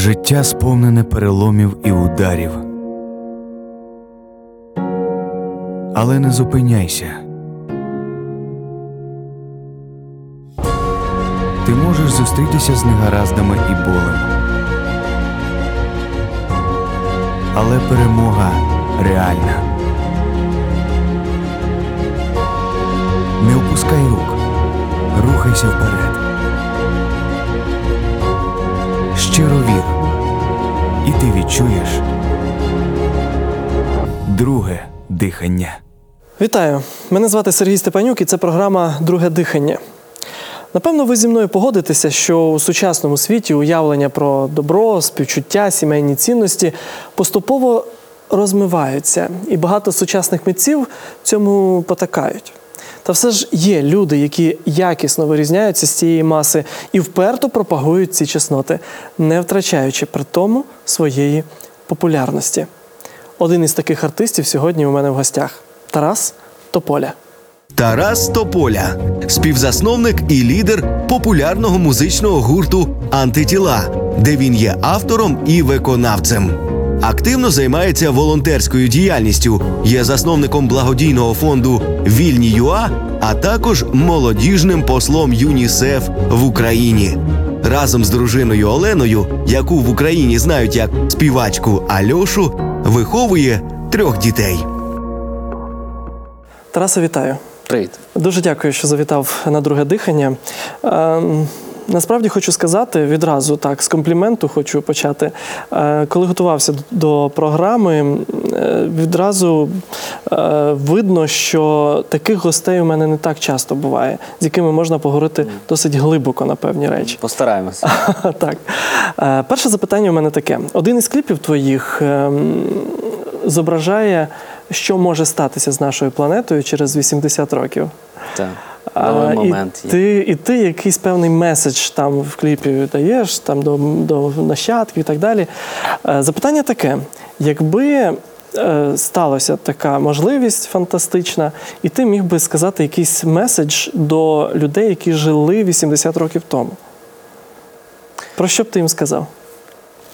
Життя сповнене переломів і ударів. Але не зупиняйся. Ти можеш зустрітися з негараздами і болем. Але перемога реальна. Не опускай рук. Рухайся вперед. Щиро вір. І ти відчуєш друге дихання. Вітаю! Мене звати Сергій Степанюк і це програма Друге дихання. Напевно, ви зі мною погодитеся, що у сучасному світі уявлення про добро, співчуття, сімейні цінності поступово розмиваються, і багато сучасних митців цьому потакають. Та все ж є люди, які якісно вирізняються з цієї маси і вперто пропагують ці чесноти, не втрачаючи при тому своєї популярності. Один із таких артистів сьогодні у мене в гостях Тарас Тополя. Тарас Тополя, співзасновник і лідер популярного музичного гурту Антитіла, де він є автором і виконавцем. Активно займається волонтерською діяльністю, є засновником благодійного фонду Вільні ЮА, а також молодіжним послом ЮНІСЕФ в Україні. Разом з дружиною Оленою, яку в Україні знають як співачку Альошу, виховує трьох дітей. Тараса, вітаю. Привіт. Дуже дякую, що завітав на друге дихання. Насправді хочу сказати відразу так, з компліменту хочу почати. Е, Коли готувався до програми, е, відразу е, видно, що таких гостей у мене не так часто буває, з якими можна поговорити досить глибоко на певні речі. Постараємося. Так. Перше запитання у мене таке: один із кліпів твоїх ем, зображає, що може статися з нашою планетою через 80 років. Так. Новий і момент є. Ти, і ти якийсь певний меседж там в кліпі даєш там до, до нащадків і так далі. Е, Запитання таке: якби е, сталася така можливість фантастична, і ти міг би сказати якийсь меседж до людей, які жили 80 років тому. Про що б ти їм сказав?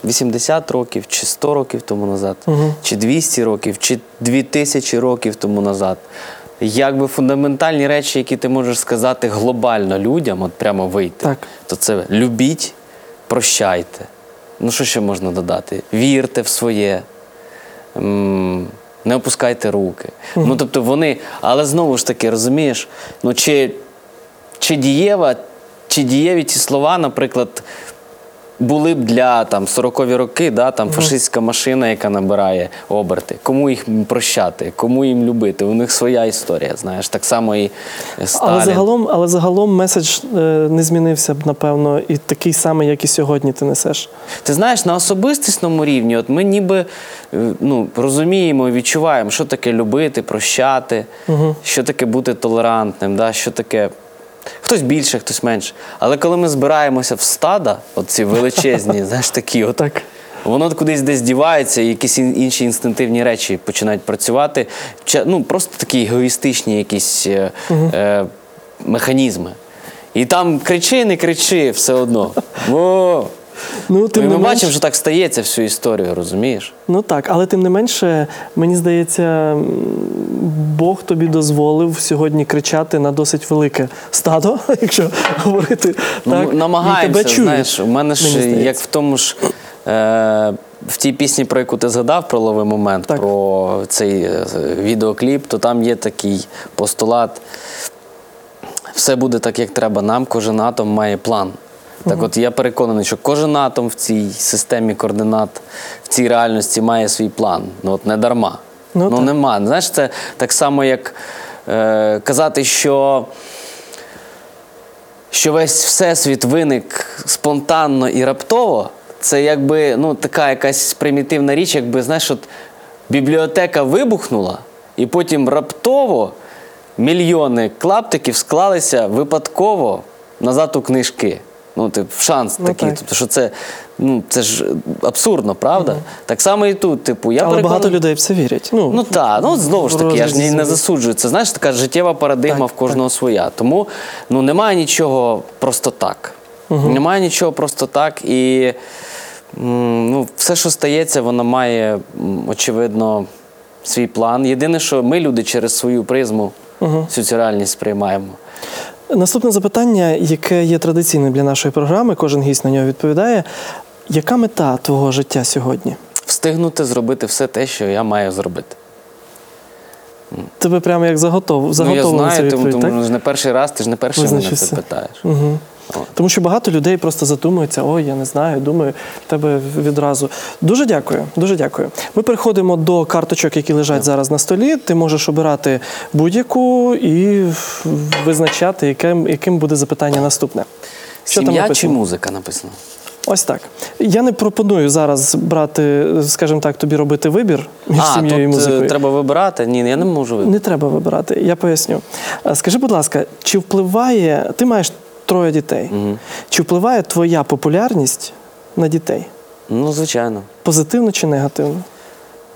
80 років, чи 100 років тому назад, Мгм. чи 200 років, чи 2000 років тому назад. Якби фундаментальні речі, які ти можеш сказати глобально людям, от прямо вийти, Так. то це любіть, прощайте. Ну, що ще можна додати? Вірте в своє, не опускайте руки. Ну, тобто вони, але знову ж таки, розумієш, ну чи, чи дієва, чи дієві ці слова, наприклад, були б для там 40-ві роки, да, там фашистська машина, яка набирає оберти. Кому їх прощати, кому їм любити? У них своя історія, знаєш. Так само і Сталін. Але загалом, але загалом меседж е, не змінився б, напевно, і такий самий, як і сьогодні ти несеш. Ти знаєш, на особистісному рівні, от ми ніби е, ну, розуміємо і відчуваємо, що таке любити, прощати, що таке бути толерантним, да, що таке. Хтось більше, хтось менше. Але коли ми збираємося в стада, оці величезні, знаєш, такі от, Так. воно кудись десь дівається, і якісь інші інстинктивні речі починають працювати. Ну, просто такі егоїстичні якісь угу. е, механізми. І там кричи, не кричи, все одно. О! Ну, Ну, тим і не ми менш- бачимо, що так стається всю історію, розумієш? Ну так, але тим не менше, мені здається, Бог тобі дозволив сьогодні кричати на досить велике стадо, якщо говорити Ну, так. ми і намагаємося, тебе знаєш, у мене ж мені як в тому ж. Е- в тій пісні, про яку ти згадав про ловий момент, Так. про цей е, відеокліп, то там є такий постулат. Все буде так, як треба. Нам кожен атом має план. Так от я переконаний, що кожен атом в цій системі координат, в цій реальності має свій план. Ну от не дарма. Ну, Ну, нема. Знаєш, це так само, як е, казати, що що весь всесвіт виник спонтанно і раптово, це якби ну, така якась примітивна річ, якби знаєш, от бібліотека вибухнула, і потім раптово мільйони клаптиків склалися випадково назад у книжки. Ну, тип, шанс Ну, такий. так. Тобто, що це, ну, це ж абсурдно, правда? Так само і тут, типу, я Але переконаний- багато людей в це вірять. Ну, Ну так, ну знову ж таки, я ж не, не засуджую. Це знаєш, така життєва парадигма Так, в кожного своя. Тому ну немає нічого просто так. Немає нічого просто так. І Ну, все, що стається, воно має, очевидно, свій план. Єдине, що ми, люди, через свою призму всю цю реальність сприймаємо. Наступне запитання, яке є традиційним для нашої програми, кожен гість на нього відповідає. Яка мета твого життя сьогодні? Встигнути зробити все те, що я маю зробити. Тебе прямо як заготов... Ну, я знаю, тому, відповідь, тому так? ж не перший раз, ти ж не перший мене це питаєш. Угу. Тому що багато людей просто задумуються, ой, я не знаю, думаю, тебе відразу. Дуже дякую, дуже дякую. Ми переходимо до карточок, які лежать зараз на столі. Ти можеш обирати будь-яку і визначати, яким, яким буде запитання наступне. Що там чи музика написано? Ось так. Я не пропоную зараз брати, скажімо так, тобі робити вибір між сім'єю і е, музикою. треба вибирати? Ні, я не можу вибрати. Не треба вибирати, я поясню. Скажи, будь ласка, чи впливає, ти маєш троє дітей, Мгм. чи впливає твоя популярність на дітей? Ну, звичайно. Позитивно чи негативно?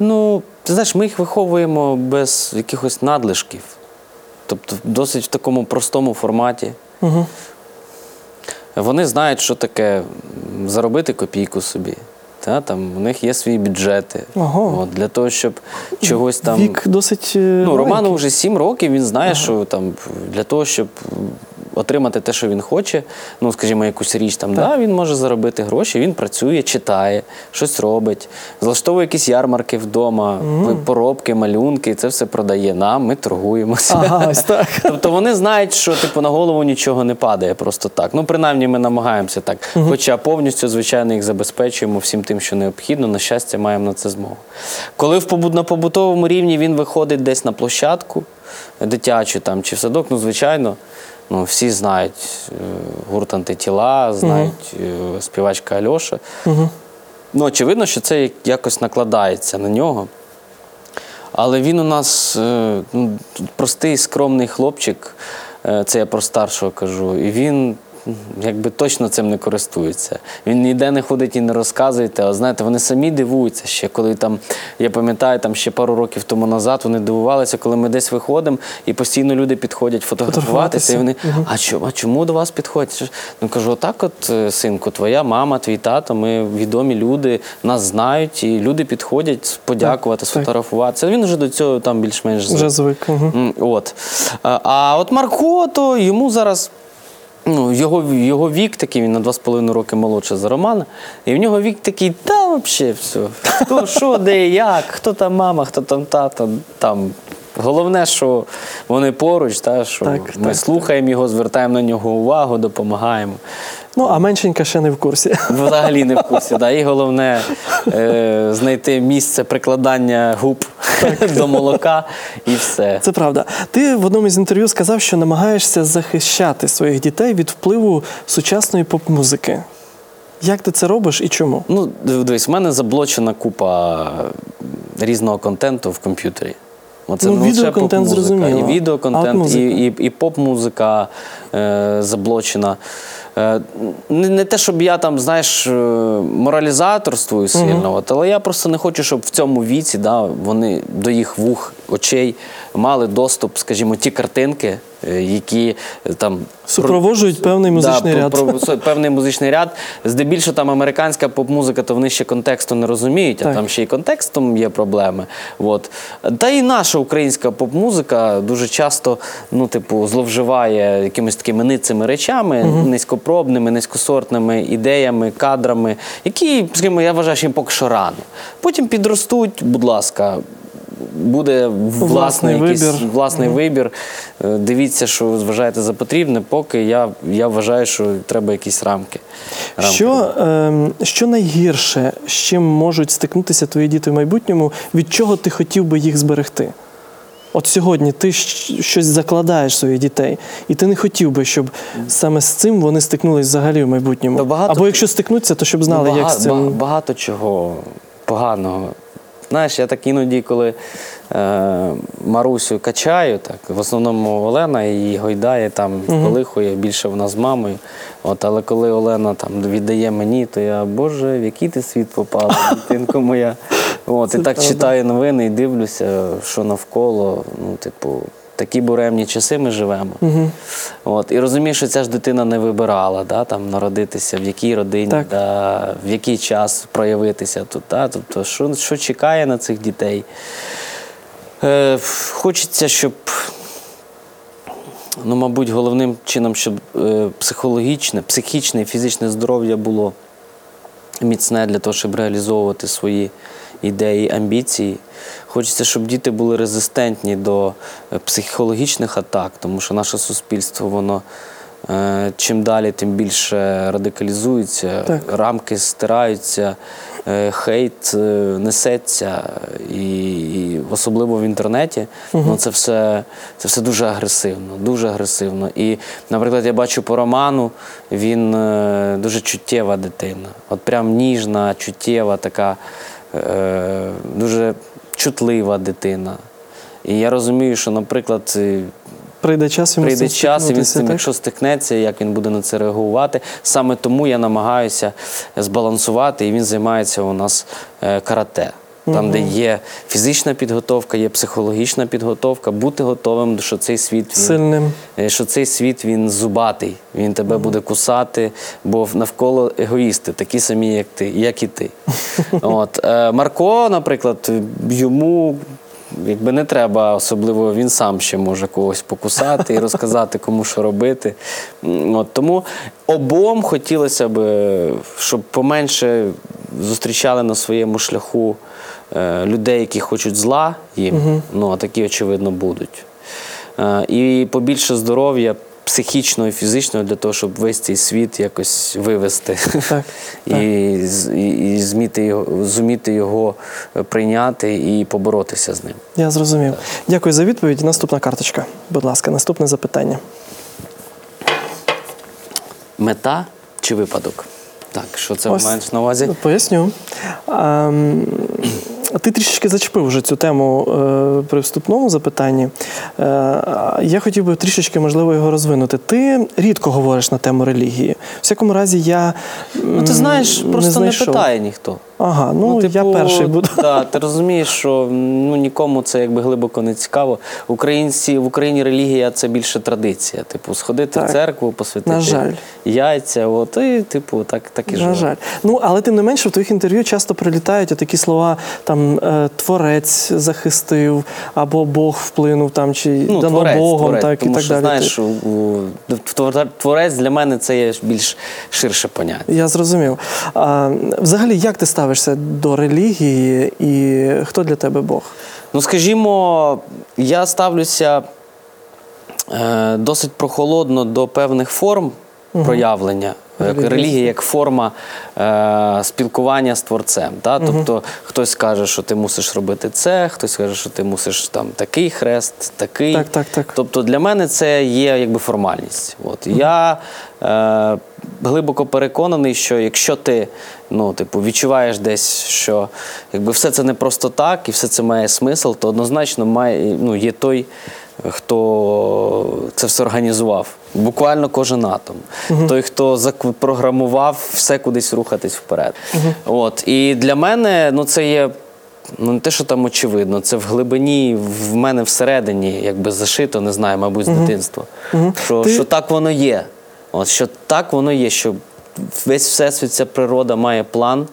Ну, ти знаєш, ми їх виховуємо без якихось надлишків. Тобто, досить в такому простому форматі. Угу. Вони знають, що таке заробити копійку собі. Та, там, у них є свої бюджети. Ого. От, для того, щоб чогось там. Вік досить. е, Ну. Роману вже 7 років, він знає, що там для того, щоб отримати те, що він хоче, ну, скажімо, якусь річ там, да, він може заробити гроші, він працює, читає, щось робить, злаштовує якісь ярмарки вдома, поробки, малюнки, це все продає нам, ми торгуємося. Ага, ось так. Тобто вони знають, що типу на голову нічого не падає просто так. Ну, принаймні, ми намагаємося так. Хоча повністю, звичайно, їх забезпечуємо всім тим, що необхідно. На щастя, маємо на це змогу. Коли в побут- на побутовому рівні він виходить десь на площадку дитячу там, чи в садок, ну, звичайно. Ну, всі знають е, гурт антитіла, знають угу. співачка Альоша. Ну, очевидно, що це якось накладається на нього. Але він у нас е, ну, простий, скромний хлопчик, це я про старшого кажу, і він якби точно цим не користується. Він ніде не ходить і не розказує. А знаєте, вони самі дивуються ще, коли там, я пам'ятаю, там ще пару років тому назад вони дивувалися, коли ми десь виходимо, і постійно люди підходять фотографуватися. І вони, а, чому, а чому до вас підходять? Ну кажу, отак, от, е, синку, твоя мама, твій тато, ми відомі люди, нас знають, і люди підходять подякувати, сфотографуватися. Він вже до цього там більш-менш звик. Вже звик. Угу. От. А, а от Марко, то йому зараз. Ну, його, його вік такий, він на 2,5 роки молодше за Романа. І в нього вік такий, та взагалі все. Хто, що, де, як, хто там мама, хто там тата. Там. Головне, що вони поруч, та, що Так, ми так, слухаємо його, звертаємо на нього увагу, допомагаємо. Ну, а меншенька ще не в курсі. Взагалі не в курсі. Да. І головне е, знайти місце прикладання губ до молока і все. Це правда. Ти в одному із інтерв'ю сказав, що намагаєшся захищати своїх дітей від впливу сучасної поп-музики. Як ти це робиш і чому? Ну, дивись, в мене заблочена купа різного контенту в комп'ютері. Оце Ну, відеоконтент зрозуміло. І відеоконтент, і, і, і поп-музика е, заблочена. Е, не, не те, щоб я там, знаєш, е, моралізаторствую сильно, угу. але я просто не хочу, щоб в цьому віці да, вони до їх вух, очей мали доступ, скажімо, ті картинки, які е, там Супроводжують певний музичний да, ряд. Про, про певний музичний ряд. Здебільшого там американська поп-музика, то вони ще контексту не розуміють, а там ще й контекстом є проблеми. От. Та і наша українська поп-музика дуже часто ну, типу, зловживає якимись такими ницими речами, низькопробними, низькосортними ідеями, кадрами, які, скажімо, я вважаю, що їм поки що рано. Потім підростуть, будь ласка. Буде власний, якийсь, вибір. власний вибір. Е, Дивіться, що ви вважаєте за потрібне, поки я, я вважаю, що треба якісь рамки. рамки Що, ем, що найгірше, з чим можуть стикнутися твої діти в майбутньому, від чого ти хотів би їх зберегти? От сьогодні ти щось закладаєш своїх дітей, і ти не хотів би, щоб саме з цим вони стикнулись взагалі в майбутньому. Багато- Або якщо стикнуться, то щоб знали, Ну, як з цим. Багато чого поганого. Знаєш, я так іноді, коли е, Марусю качаю, так, в основному Олена її гойдає, там колихує, більше вона з мамою. От, але коли Олена там віддає мені, то я, Боже, в який ти світ попала, дитинко моя. От, і так читаю новини і дивлюся, що навколо, ну, типу, такі буремні часи ми живемо. От, і розумієш, що ця ж дитина не вибирала да, там, народитися, в якій родині, Так. да, в який час проявитися тут. Да, тобто, що, що чекає на цих дітей. Е, хочеться, щоб ну, мабуть, головним чином, щоб е, психологічне, психічне і фізичне здоров'я було міцне для того, щоб реалізовувати свої ідеї, амбіції. Хочеться, щоб діти були резистентні до е, психологічних атак, тому що наше суспільство, воно е, чим далі, тим більше радикалізується, Так. рамки стираються, е, хейт несеться, і, і особливо в інтернеті. Ну, це, все, це все дуже агресивно, дуже агресивно. І, наприклад, я бачу по роману, він дуже чуттєва дитина. От прям ніжна, чуттєва, така дуже чутлива дитина. І я розумію, що, наприклад, е, Прийде час, йому прийде час, і він з цим, так? якщо стикнеться, як він буде на це реагувати. Саме тому я намагаюся збалансувати, і він займається у нас е, карате. Там, де є фізична підготовка, є психологічна підготовка, бути готовим, що цей світ він, Сильним. е, що цей світ він зубатий, він тебе буде кусати, бо навколо егоїсти, такі самі, як ти, як і ти. От е, Марко, наприклад, йому. Якби не треба, особливо він сам ще може когось покусати і розказати, кому що робити. От, тому обом хотілося б, щоб поменше зустрічали на своєму шляху людей, які хочуть зла їм. Ну, а такі, очевидно, будуть. Е, І побільше здоров'я психічного і фізичного для того, щоб весь цей світ якось вивести Так, і, з- і, і зміти його, зуміти його е, прийняти і поборотися з ним. Я зрозумів. Дякую за відповідь. Наступна карточка. Будь ласка, наступне запитання. Мета чи випадок? Так, що це Ось. маєш на увазі? Поясню. А, ти трішечки зачепив вже цю тему е, при вступному запитанні. Е, я хотів би трішечки, можливо, його розвинути. Ти рідко говориш на тему релігії. В всякому разі, я. Ну, ти знаєш, просто не, знайшов. питає ніхто. Ага, ну, я типу, перший буду. Да, ти розумієш, що ну, нікому це якби глибоко не цікаво. Українці, в Україні релігія це більше традиція. Типу, сходити Так. в церкву, посвятити На жаль. яйця, от, і, типу, так, так і На живе. жаль. Ну, але тим не менше, в твоїх інтерв'ю часто прилітають такі слова: там е, творець захистив, або Бог вплинув там, чи Ну, дано творець, Богом, творець, так тому і так що, далі. знаєш, у, творець для мене це є більш ширше поняття. Я зрозумів. А, взагалі, як ти ставишся до релігії і хто для тебе Бог? Ну, скажімо, я ставлюся е, досить прохолодно до певних форм проявлення. Як релігія як форма е, спілкування з творцем. Та? Тобто хтось каже, що ти мусиш робити це, хтось каже, що ти мусиш там такий хрест, такий. Так, так, так. Тобто для мене це є якби формальність. От я е, глибоко переконаний, що якщо ти ну, типу, відчуваєш десь, що якби все це не просто так, і все це має смисл, то однозначно має, ну, є той, хто це все організував. Буквально кожен атом. Той, хто запрограмував все кудись рухатись вперед. От. І для мене ну, це є Ну, не те, що там очевидно, це в глибині, в мене всередині, якби зашито, не знаю, мабуть, з дитинства. Що, Ти- що так воно є. От, що так воно є, що весь всесвіт, ця природа має план,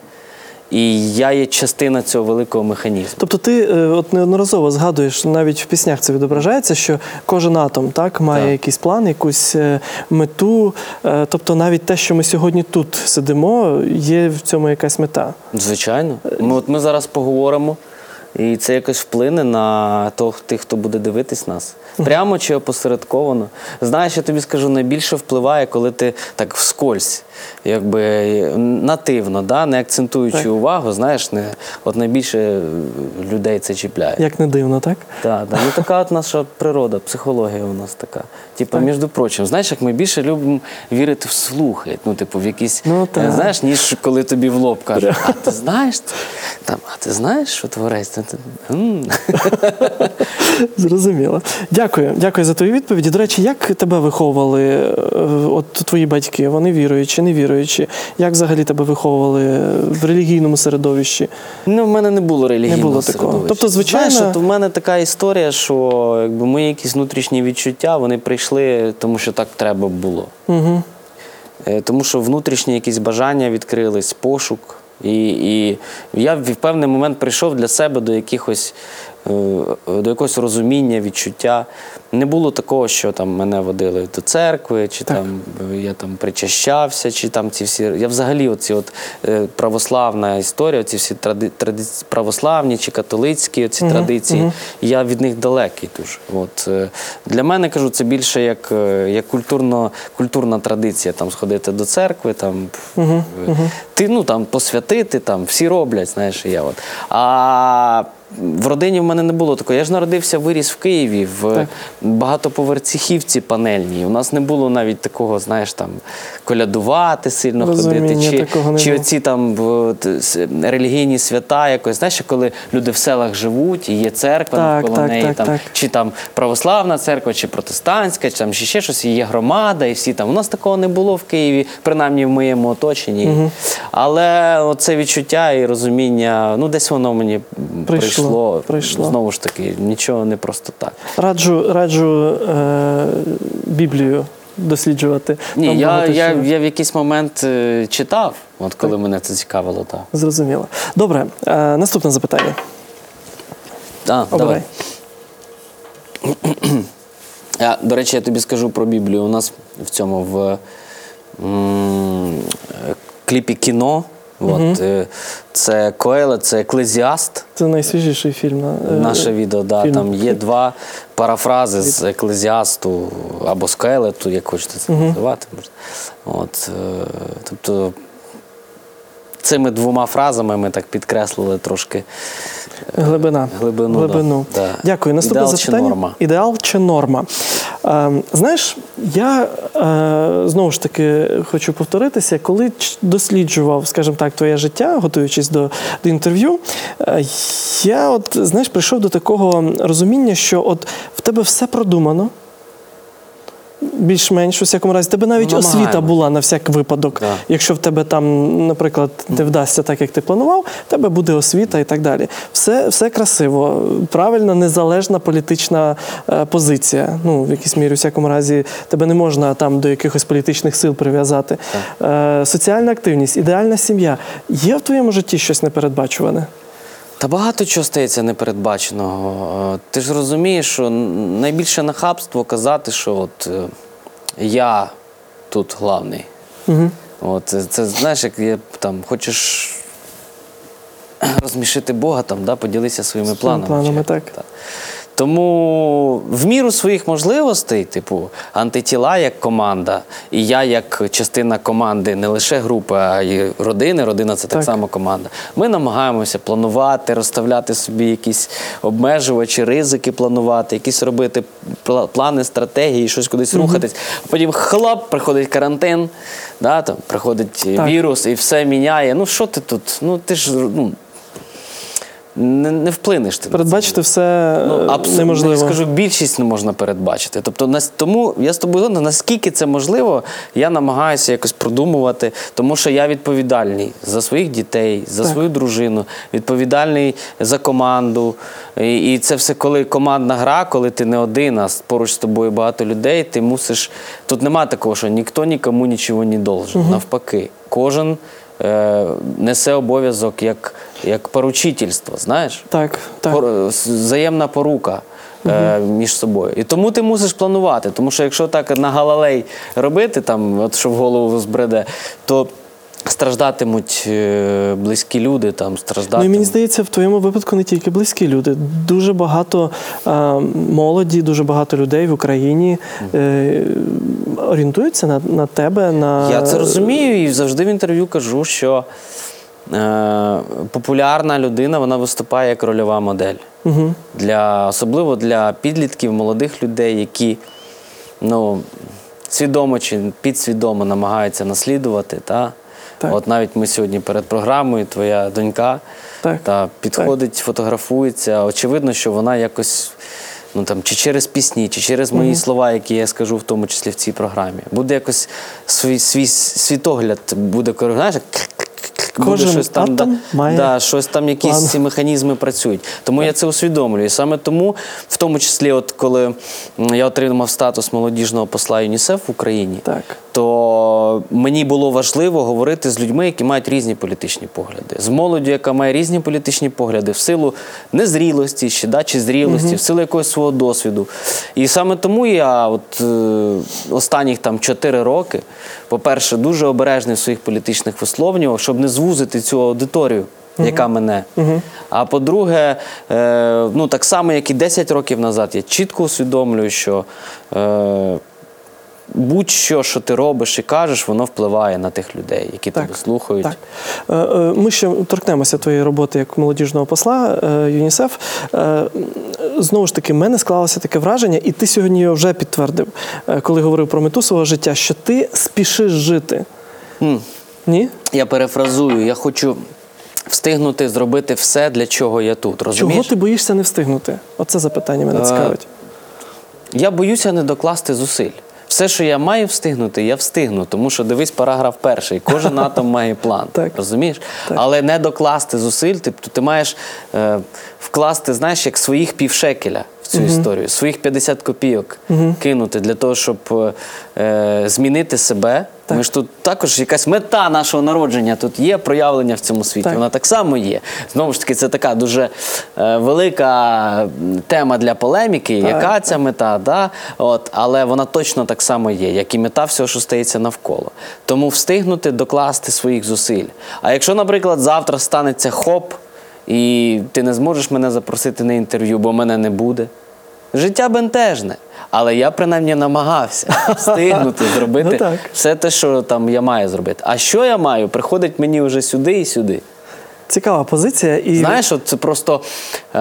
і я є частина цього великого механізму. Тобто ти е, от неодноразово згадуєш, навіть в піснях це відображається, що кожен атом так, має Так. якийсь план, якусь е, мету. Е, Тобто навіть те, що ми сьогодні тут сидимо, є в цьому якась мета. Звичайно. Ми, от ми зараз поговоримо, і це якось вплине на тих, хто буде дивитись нас. Прямо чи опосередковано. Знаєш, я тобі скажу, найбільше впливає, коли ти так вскользь, якби нативно, да? не акцентуючи Так. увагу, знаєш, не, от найбільше людей це чіпляє. Як не дивно, так? Так, так. Ну така от наша природа, психологія у нас така. Типа, між прочим, знаєш, як ми більше любимо вірити в слухи, ну, типу, в якісь, Ну, е, так. знаєш, ніж коли тобі в лоб кажуть, а ти знаєш? Там, а ти знаєш, що творець? Зрозуміло. Дякую, дякую за твої відповіді. До речі, як тебе виховували е, от твої батьки? Вони віруючі, не віруючі? Як взагалі тебе виховували в релігійному середовищі? Ну, в мене не було релігійного Не було такого. середовища. Тобто, звичайно- Знаєш, от у мене така історія, що якби мої якісь внутрішні відчуття вони прийшли, тому що так треба було. Угу. Тому що внутрішні якісь бажання відкрились, пошук. І, і я в певний момент прийшов для себе до якихось до якогось розуміння, відчуття. Не було такого, що там мене водили до церкви, чи Так. там е, я там причащався, чи там ці всі. Я взагалі оці от е, православна історія, ці всі тради, тради, православні чи католицькі ці традиції, я від них далекий дуже. От, е, для мене кажу, це більше як, е, як культурно, культурна традиція там сходити до церкви, там е, ти ну там посвятити, там всі роблять, знаєш, і я от. А в родині в мене не було такого. Я ж народився, виріс в Києві, в Так. багатоповерхівці панельній. У нас не було навіть такого, знаєш, там колядувати сильно Розуміння ходити, чи, чи оці там релігійні свята, якось, знаєш, коли люди в селах живуть і є церква Так, навколо так, неї, так, там, так. чи там православна церква, чи протестантська, чи там ще, ще щось, і є громада, і всі там. У нас такого не було в Києві, принаймні в моєму оточенні. Але оце відчуття і розуміння, ну десь воно мені Прийшло, прийшло. прийшло. Знову ж таки, нічого не просто так. Раджу, раджу е, Біблію досліджувати. Ні, Там я, я, чого. я в якийсь момент е, читав, от коли мене це цікавило, так. Зрозуміло. Добре, е, наступне запитання. А, Обирай. давай. Я, до речі, я тобі скажу про Біблію. У нас в цьому в м, е, кліпі кіно. От, е, це Коеле, це Еклезіаст. Це найсвіжіший фільм. на- е, Наше відео, да, фільм. там є два парафрази з Еклезіасту або з Коелету, як хочете це називати. От, е, тобто цими двома фразами ми так підкреслили трошки Глибина. Глибину, Глибину. да. Да. Дякую. Наступне Ідеал чи норма? Ідеал чи норма? Знаєш, я е, знову ж таки хочу повторитися, коли досліджував, скажімо так, твоє життя, готуючись до, до інтерв'ю, е, я от, знаєш, прийшов до такого розуміння, що от в тебе все продумано. Більш-менш у всякому разі, тебе навіть Ну, освіта була на всяк випадок. Да. Якщо в тебе там, наприклад, не вдасться так, як ти планував, в тебе буде освіта і так далі. Все, все красиво, правильна, незалежна політична е, позиція. Ну, в якійсь мірі, у всякому разі, тебе не можна там до якихось політичних сил прив'язати. Е, соціальна активність, ідеальна сім'я. Є в твоєму житті щось непередбачуване? Та багато чого стається непередбаченого. Е, Ти ж розумієш, що найбільше нахабство казати, що от е, я тут главний. Угу. От, це, це знаєш, як є, там, хочеш розмішити Бога, там, да, поділися своїми планами. планами, так. Тому в міру своїх можливостей, типу, антитіла як команда, і я як частина команди, не лише групи, а й родини. Родина це так, Так. само команда. Ми намагаємося планувати, розставляти собі якісь обмежувачі, ризики планувати, якісь робити пла- плани, стратегії, щось кудись рухатись. А потім хлоп, приходить карантин, да, там, приходить Так. вірус і все міняє. Ну що ти тут? Ну ти ж ну, не, не вплинеш ти. Передбачити все Ну, е, абсолютно, неможливо. Я скажу, більшість не можна передбачити. Тобто, нас- тому я з тобою згоден, наскільки це можливо, я намагаюся якось продумувати, тому що я відповідальний за своїх дітей, за Так. свою дружину, відповідальний за команду. І, і це все, коли командна гра, коли ти не один, а поруч з тобою багато людей, ти мусиш. Тут нема такого, що ніхто нікому нічого не должен. Навпаки, кожен. е, Несе обов'язок як, як поручительство, знаєш? Так, так. Пор- взаємна порука е, між собою. І тому ти мусиш планувати. Тому що якщо так на галалей робити, там, от що в голову збреде, то страждатимуть е, близькі люди, там, Ну і мені здається, в твоєму випадку не тільки близькі люди. Дуже багато е, молоді, дуже багато людей в Україні е, орієнтуються на, на тебе. На... Я це розумію і завжди в інтерв'ю кажу, що популярна людина вона виступає як рольова модель. Угу. Для, особливо для підлітків, молодих людей, які ну, свідомо чи підсвідомо намагаються наслідувати та, Так. От навіть ми сьогодні перед програмою, твоя донька Так. та підходить, фотографується. Очевидно, що вона якось. Ну там чи через пісні, чи через мої слова, які я скажу, в тому числі в цій програмі, буде якось свій свій світогляд, буде знаєш, як буде щось там, да, має да, щось там, якісь план. ці механізми працюють. Тому я це усвідомлюю. І саме тому, в тому числі, от коли я отримав статус молодіжного посла ЮНІСЕФ в Україні, Так. то мені було важливо говорити з людьми, які мають різні політичні погляди, з молоддю, яка має різні політичні погляди, в силу незрілості ще, да, чи зрілості, в силу якогось свого досвіду. І саме тому я от, е, останніх там 4 роки, по-перше, дуже обережний в своїх політичних висловлюваннях, щоб не звузити цю аудиторію. Яка мене. А по-друге, е, ну так само, як і 10 років назад, я чітко усвідомлюю, що е, будь-що, що ти робиш і кажеш, воно впливає на тих людей, які тебе слухають. Так. Е, е, Ми ще торкнемося твоєї роботи як молодіжного посла е, ЮНІСЕФ. Знову ж таки, в мене склалося таке враження, і ти сьогодні його вже підтвердив, коли говорив про мету свого життя, що ти спішиш жити. М. Ні? Я перефразую, я хочу встигнути зробити все, для чого я тут. Розумієш? Чого ти боїшся не встигнути? Оце запитання мене Е, цікавить. Я боюся не докласти зусиль. Все, що я маю встигнути, я встигну, тому що дивись параграф перший. Кожен атом має план. Так. Розумієш? Так. Але не докласти зусиль, тобто ти маєш е, вкласти, знаєш, як своїх півшекеля в цю історію, своїх 50 копійок кинути для того, щоб е, е, змінити себе. Так. Ми ж тут також якась мета нашого народження тут є, проявлення в цьому світі. Так. Вона так само є. Знову ж таки, це така дуже е, велика тема для полеміки. яка ця мета? Да? От, але вона точно так само є, як і мета всього, що стається навколо. Тому встигнути докласти своїх зусиль. А якщо, наприклад, завтра станеться хоп, і ти не зможеш мене запросити на інтерв'ю, бо мене не буде. Життя бентежне. Але я принаймні намагався встигнути зробити Ну так. все те, що там я маю зробити. А що я маю, приходить мені вже сюди і сюди. Цікава позиція. І Знаєш, от це просто е,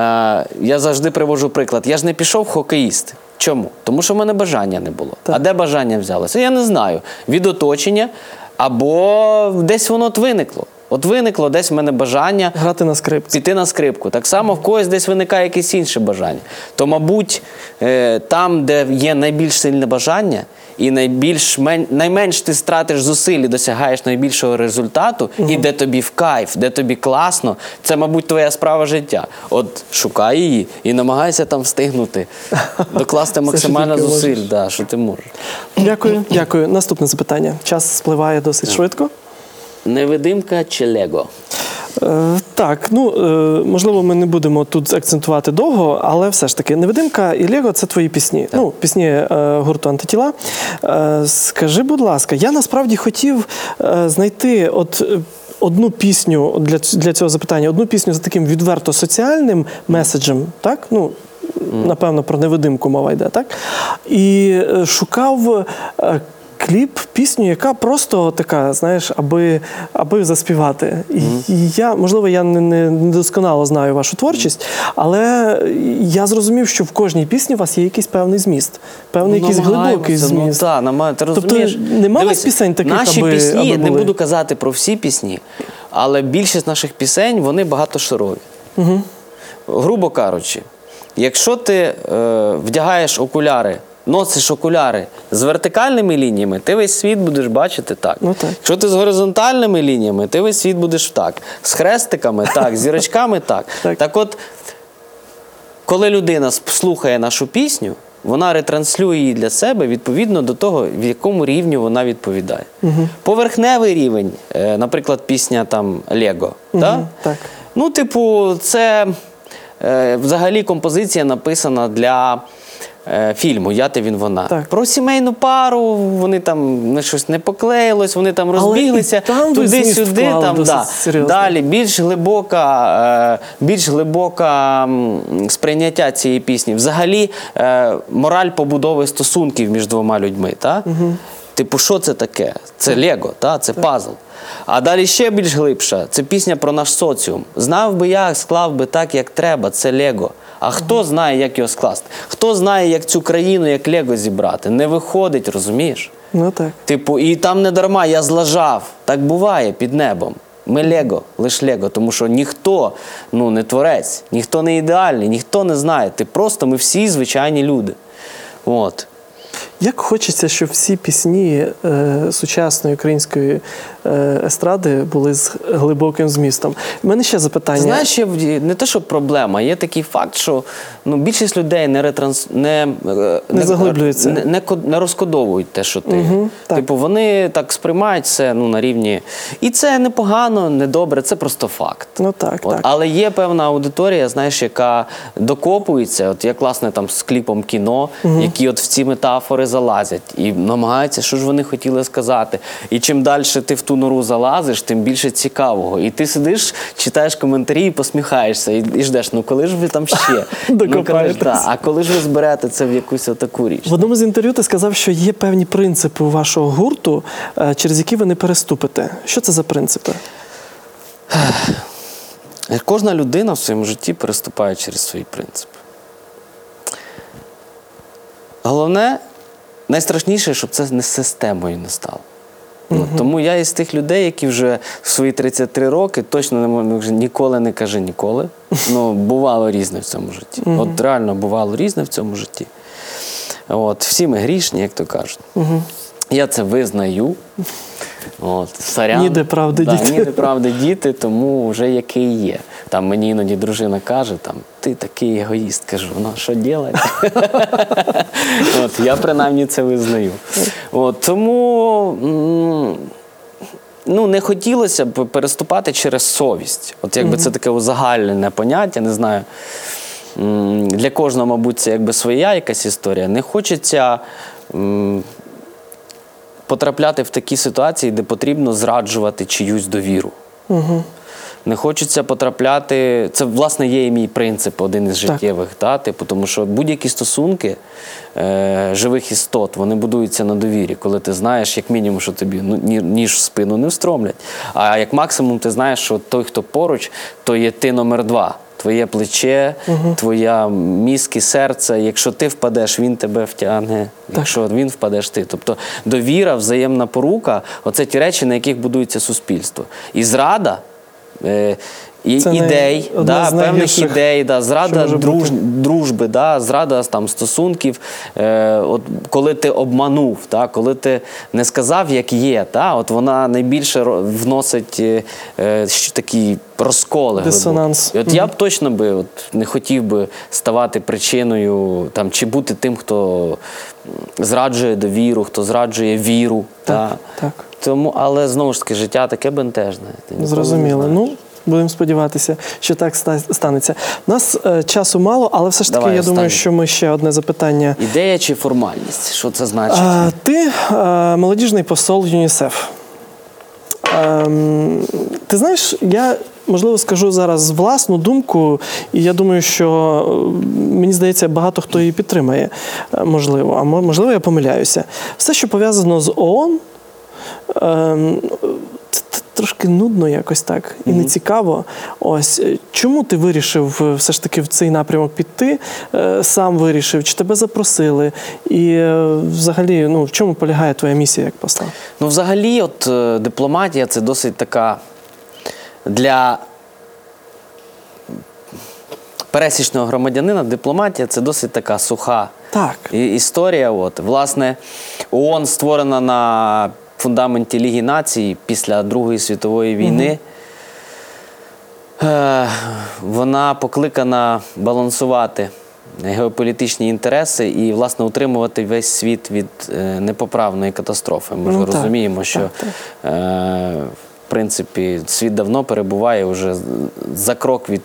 я завжди привожу приклад. Я ж не пішов в хокеїсти. Чому? Тому що в мене бажання не було. Так. А де бажання взялося? Я не знаю. Від оточення або десь воно от виникло. От виникло десь в мене бажання грати на скрипці. піти на скрипку. Так само в когось десь виникає якесь інше бажання. То, мабуть, е, там, де є найбільш сильне бажання, і найбільш найменш ти стратиш зусиль і досягаєш найбільшого результату, і де тобі в кайф, де тобі класно, це, мабуть, твоя справа життя. От шукай її і намагайся там встигнути, докласти максимально зусиль, да, що ти можеш. Дякую, дякую. Наступне запитання. Час спливає досить швидко. Невидимка чи лего? Е, так, ну е, можливо, ми не будемо тут акцентувати довго, але все ж таки, невидимка і Лего це твої пісні. Ну, пісні е, гурту антитіла. Е, скажи, будь ласка, я насправді хотів е, знайти от. Одну пісню для, для цього запитання, одну пісню за таким відверто соціальним меседжем, так? Ну, напевно, про невидимку мова йде, так? І шукав кліп, пісню, яка просто така, знаєш, аби, аби заспівати. І, і я, можливо, я не, не, досконало знаю вашу творчість, але я зрозумів, що в кожній пісні у вас є якийсь певний зміст, певний якийсь глибокий Ну, зміст. так, намаг... ти Тобто розумієш? нема у Дивись, пісень таких, Наші аби- пісні, аби не буду казати про всі пісні, але більшість наших пісень, вони багатошарові. Угу. Грубо кажучи, якщо ти е, вдягаєш окуляри, носиш окуляри з вертикальними лініями, ти весь світ будеш бачити так. Ну, так. Якщо ти з горизонтальними лініями, ти весь світ будеш так. З хрестиками так, з зірочками так. Так. Так от, коли людина слухає нашу пісню, вона ретранслює її для себе відповідно до того, в якому рівню вона відповідає. Поверхневий рівень, е, наприклад, пісня там Лего. так. Ну, типу, це е, взагалі композиція написана для. Е, Фільму Я ти він вона Так. про сімейну пару. Вони там не щось не поклеїлось, вони там розбіглися туди-сюди. вклали Там да. далі більш глибока, е, більш глибока сприйняття цієї пісні. Взагалі, е, мораль побудови стосунків між двома людьми. Та? Типу, що це таке? Це Лего, та? це пазл. А далі ще більш глибша це пісня про наш соціум. Знав би я, склав би так, як треба, це Лего. А хто знає, як його скласти? Хто знає, як цю країну, як Лего зібрати? Не виходить, розумієш? Ну так. Типу, і там не дарма я злажав. Так буває під небом. Ми Лего, лише Лего, тому що ніхто ну, не творець, ніхто не ідеальний, ніхто не знає. Ти просто ми всі звичайні люди. От. Як хочеться, щоб всі пісні е, сучасної української естради були з глибоким змістом. У мене ще запитання. Знаєш, є не те, що проблема, є такий факт, що ну, більшість людей не ретранс... не, е, Не заглиблюються. не, не, не розкодовують те, що ти. Мгм, так. Типу, вони так сприймають все ну, на рівні. І це не погано, не добре, це просто факт. Ну так, От, так. Але є певна аудиторія, знаєш, яка докопується. От як власне там з кліпом кіно, які от в ці метафори залазять і намагаються, що ж вони хотіли сказати. І чим далі ти в ту нору залазиш, тим більше цікавого. І ти сидиш, читаєш коментарі і посміхаєшся, і, і ждеш, ну коли ж ви там ще? ну, коли ж, а коли ж ви зберете це в якусь отаку річ? В одному з інтерв'ю ти сказав, що є певні принципи у вашого гурту, е, через які ви не переступите. Що це за принципи? Кожна людина в своєму житті переступає через свої принципи. Головне, найстрашніше, щоб це не системою не стало. Ну, тому я із тих людей, які вже в свої 33 роки точно не можна вже ніколи не каже ніколи. Ну, бувало різне в цьому житті. От реально бувало різне в цьому житті. От, всі ми грішні, як то кажуть. Я це визнаю. От, сорян. Ніде правди да, діти. Ніде правди діти, тому вже який є. Там мені іноді дружина каже, там, ти такий егоїст, кажу, ну що робити? От, я принаймні це визнаю. От, тому ну, не хотілося б переступати через совість. От якби це таке узагальнене поняття, не знаю. Для кожного, мабуть, це якби своя якась історія. Не хочеться. м, Потрапляти в такі ситуації, де потрібно зраджувати чиюсь довіру. Угу. Не хочеться потрапляти. Це, власне, є і мій принцип, один із Так. життєвих. Та? Типу, тому що будь-які стосунки е, живих істот вони будуються на довірі, коли ти знаєш, як мінімум, що тобі ну, ні- ніж в спину не встромлять. А як максимум, ти знаєш, що той, хто поруч, то є ти номер два. Твоє плече, твоя мізки, серце. Якщо ти впадеш, він тебе втягне. Якщо він впадеш, ти. Тобто довіра, взаємна порука оце ті речі, на яких будується суспільство. І зрада. Е, Це ідей, да, певних ідей, да, зрада друж, дружби, да, зрада там, стосунків. Е, от, коли ти обманув, та, коли ти не сказав, як є, та, от вона найбільше вносить е, е, такі розколи. Дисонанс. І От я б точно би от, не хотів би ставати причиною там, чи бути тим, хто зраджує довіру, хто зраджує віру. Так, та. так. Тому, але знову ж таки, життя таке бентежне. Зрозуміло. Ну, будемо сподіватися, що так станеться. У нас е, часу мало, але все ж таки, Давай, я думаю, що ми ще одне запитання. Ідея чи формальність? Що це значить? А, ти е, молодіжний посол ЮНІСЕФ. Ем, ти знаєш, я можливо скажу зараз власну думку, і я думаю, що е, мені здається, багато хто її підтримає. Е, Можливо, а можливо, я помиляюся. Все, що пов'язано з ООН, трошки нудно якось так і не цікаво. Ось е, чому ти вирішив е, все ж таки в цей напрямок піти? Е, Сам вирішив, чи тебе запросили? І взагалі, ну в чому полягає твоя місія як посла? Ну, взагалі, от дипломатія це досить така для пересічного громадянина дипломатія це досить така суха Так. історія. От. Власне, ООН створена на фундаменті Ліги націй після Другої світової війни. Е, Вона покликана балансувати геополітичні інтереси і, власне, утримувати весь світ від е, непоправної катастрофи. Ми ж Ну, так, розуміємо, що так, так. Е, в принципі світ давно перебуває вже за крок від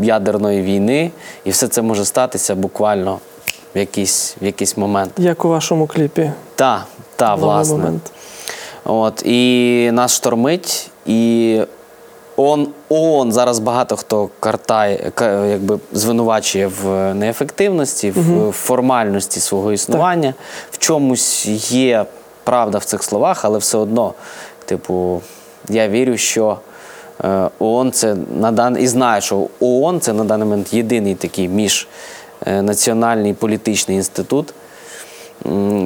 ядерної війни, і все це може статися буквально в якийсь, в якийсь момент. Як у вашому кліпі? Та, та, власне. момент. От, і нас штормить, і ООН, ООН зараз багато хто картає, якби звинувачує в неефективності, в формальності свого існування. В чомусь є правда в цих словах, але все одно, типу, я вірю, що е, ООН це на дан... і знаю, що ООН це на даний момент єдиний такий міжнаціональний політичний інститут,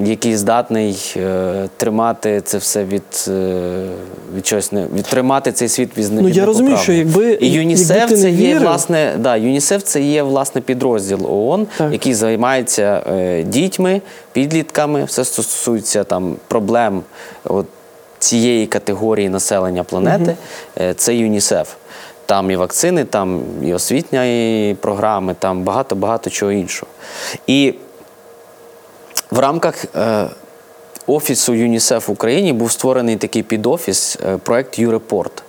який здатний е, тримати це все від, е, від чогось не від тримати цей світ від Ну, я розумію, що якби- і ЮНІСЕФ якби ти це не є вірив- власне, да, ЮНІСЕФ це є власне підрозділ ООН, Так. який займається е, дітьми, підлітками. Все стосується там проблем от, цієї категорії населення планети. Е, Це ЮНІСЕФ. Там і вакцини, там і освітні програми, там багато-багато чого іншого. І в рамках е, офісу ЮНІСЕФ в Україні був створений такий підофіс, е, проект U-Report.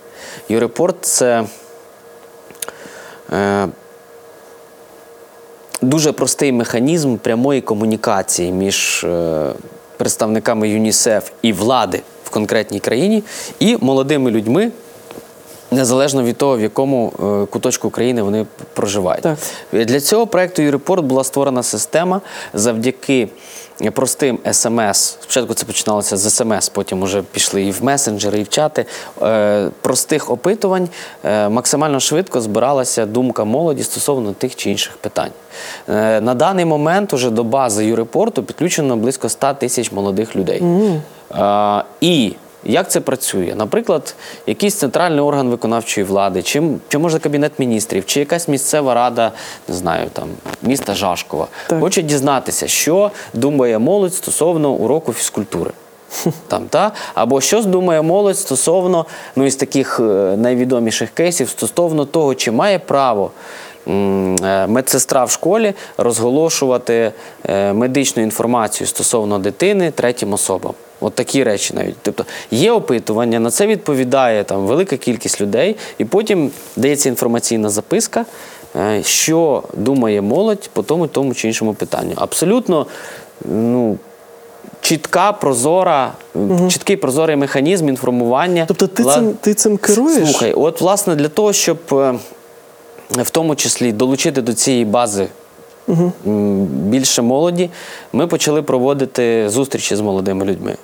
U-Report це е, дуже простий механізм прямої комунікації між представниками ЮНІСЕФ і влади в конкретній країні і молодими людьми. Незалежно від того, в якому куточку України вони проживають. Так. Для цього проекту «Юрепорт» була створена система завдяки простим смс. Спочатку це починалося з смс, потім вже пішли і в месенджери, і в чати. Е, Простих опитувань е, максимально швидко збиралася думка молоді стосовно тих чи інших питань. Е, На даний момент уже до бази «Юрепорту» підключено близько 100 тисяч молодих людей. Е, І як це працює? Наприклад, якийсь центральний орган виконавчої влади, чи, чи може кабінет міністрів, чи якась місцева рада, не знаю, там міста Жашкова, Так. хоче дізнатися, що думає молодь стосовно уроку фізкультури. Там, та? Або що думає молодь стосовно ну, із таких е, найвідоміших кейсів, стосовно того, чи має право е, медсестра в школі розголошувати е, медичну інформацію стосовно дитини третім особам. От такі речі навіть. Тобто є опитування, на це відповідає там велика кількість людей, і потім дається інформаційна записка, е, що думає молодь по тому, тому чи іншому питанню. Абсолютно, ну. Чітка, прозора, чіткий прозорий механізм інформування. Тобто ти Вла- цим, ти цим керуєш? Слухай, от власне для того, щоб е, в тому числі долучити до цієї бази м, більше молоді, ми почали проводити зустрічі з молодими людьми.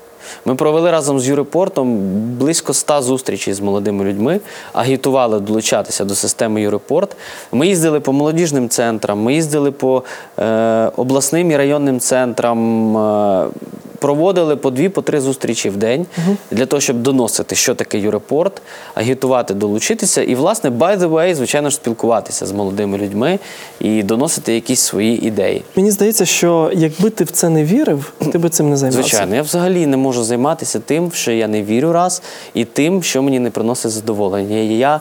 Ми провели разом з Юрепортом близько ста зустрічей з молодими людьми, агітували долучатися до системи Юрепорт. Ми їздили по молодіжним центрам, ми їздили по е, обласним і районним центрам, е, проводили по дві, по три зустрічі в день для того, щоб доносити, що таке Юрепорт, агітувати, долучитися і, власне, by the way, звичайно ж, спілкуватися з молодими людьми і доносити якісь свої ідеї. Мені здається, що якби ти в це не вірив, ти би цим не займався. Звичайно, я взагалі не можу займатися тим, що я не вірю раз, і тим, що мені не приносить задоволення. Я е,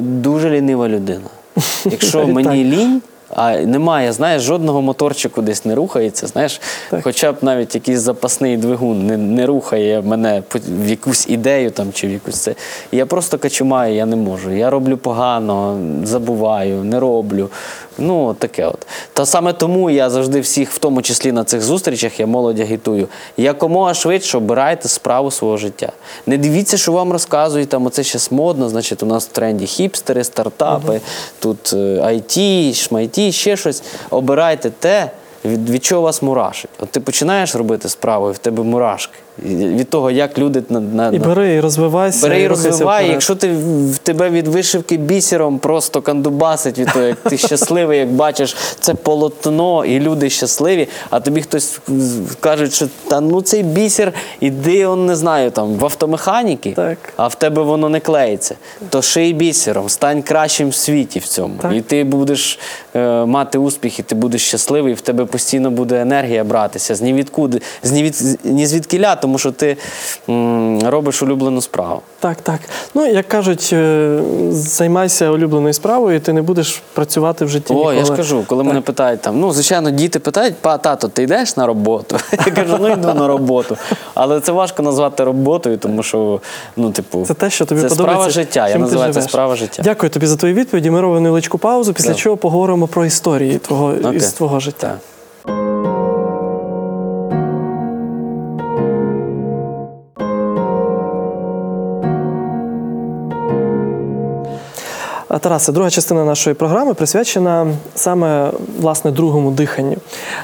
дуже лінива людина. Якщо мені лінь, а немає, знаєш, жодного моторчику десь не рухається, знаєш, Так. хоча б навіть якийсь запасний двигун не, не рухає мене в якусь ідею там чи в якусь це. Я просто качумаю, я не можу. Я роблю погано, забуваю, не роблю. Ну, таке от. Та саме тому я завжди всіх, в тому числі на цих зустрічах, я молодь агітую. Якомога швидше обирайте справу свого життя. Не дивіться, що вам розказують, там оце зараз модно, значить, у нас в тренді хіпстери, стартапи, тут е, IT, шмайті, ще щось. Обирайте те, від, від чого вас мурашить. От ти починаєш робити справу, і в тебе мурашки. І Від того, як люди на, на, І бери, і розвивайся. Бери і розвивай. вперед. Якщо ти в тебе від вишивки бісером просто кандубасить від того, як ти щасливий, як бачиш це полотно і люди щасливі, а тобі хтось каже, що та ну цей бісер, іди, он не знаю, там в автомеханіки, Так. а в тебе воно не клеїться. То ший бісером, стань кращим в світі в цьому. Так. І ти будеш е, мати успіх, і ти будеш щасливий, і в тебе постійно буде енергія братися з нівідкуди, з нівід, ні звідкіля, тому що ти робиш улюблену справу. Так, так. Ну, як кажуть, е, займайся улюбленою справою, і ти не будеш працювати в житті. О, ніколи. я ж кажу, коли мене питають там, ну звичайно, діти питають, па тато, ти йдеш на роботу? Я кажу, ну йду на роботу. Але це важко назвати роботою, тому що ну, типу, Це те, що тобі це подобається. справа життя. Я називаю це справа життя. Дякую тобі за твої відповіді. Ми робимо невеличку паузу, після Да. чого поговоримо про історії твого, Окей. із твого життя. Так. Тарасе, друга частина нашої програми присвячена саме власне другому диханню.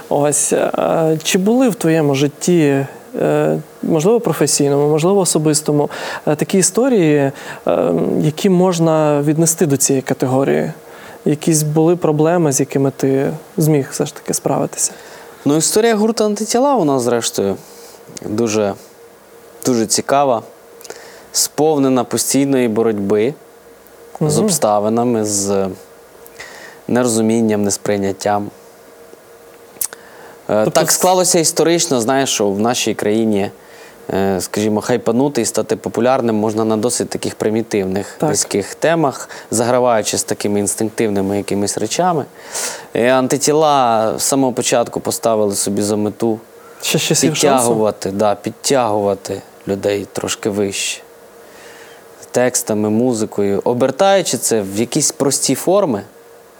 Ось е, чи були в твоєму житті, е, можливо, професійному, можливо, особистому, е, такі історії, які можна віднести до цієї категорії? Якісь були проблеми, з якими ти зміг все ж таки справитися? Ну, історія гурту антитіла у нас, зрештою, дуже, дуже цікава, сповнена постійної боротьби з обставинами, з нерозумінням, несприйняттям. Е, Тобто Так склалося історично, знаєш, що в нашій країні, е, скажімо, хайпанути і стати популярним можна на досить таких примітивних Так. низьких темах, заграваючи з такими інстинктивними якимись речами. І антитіла з самого початку поставили собі за мету Ще підтягувати, да, підтягувати людей трошки вище. Текстами, музикою, обертаючи це в якісь прості форми.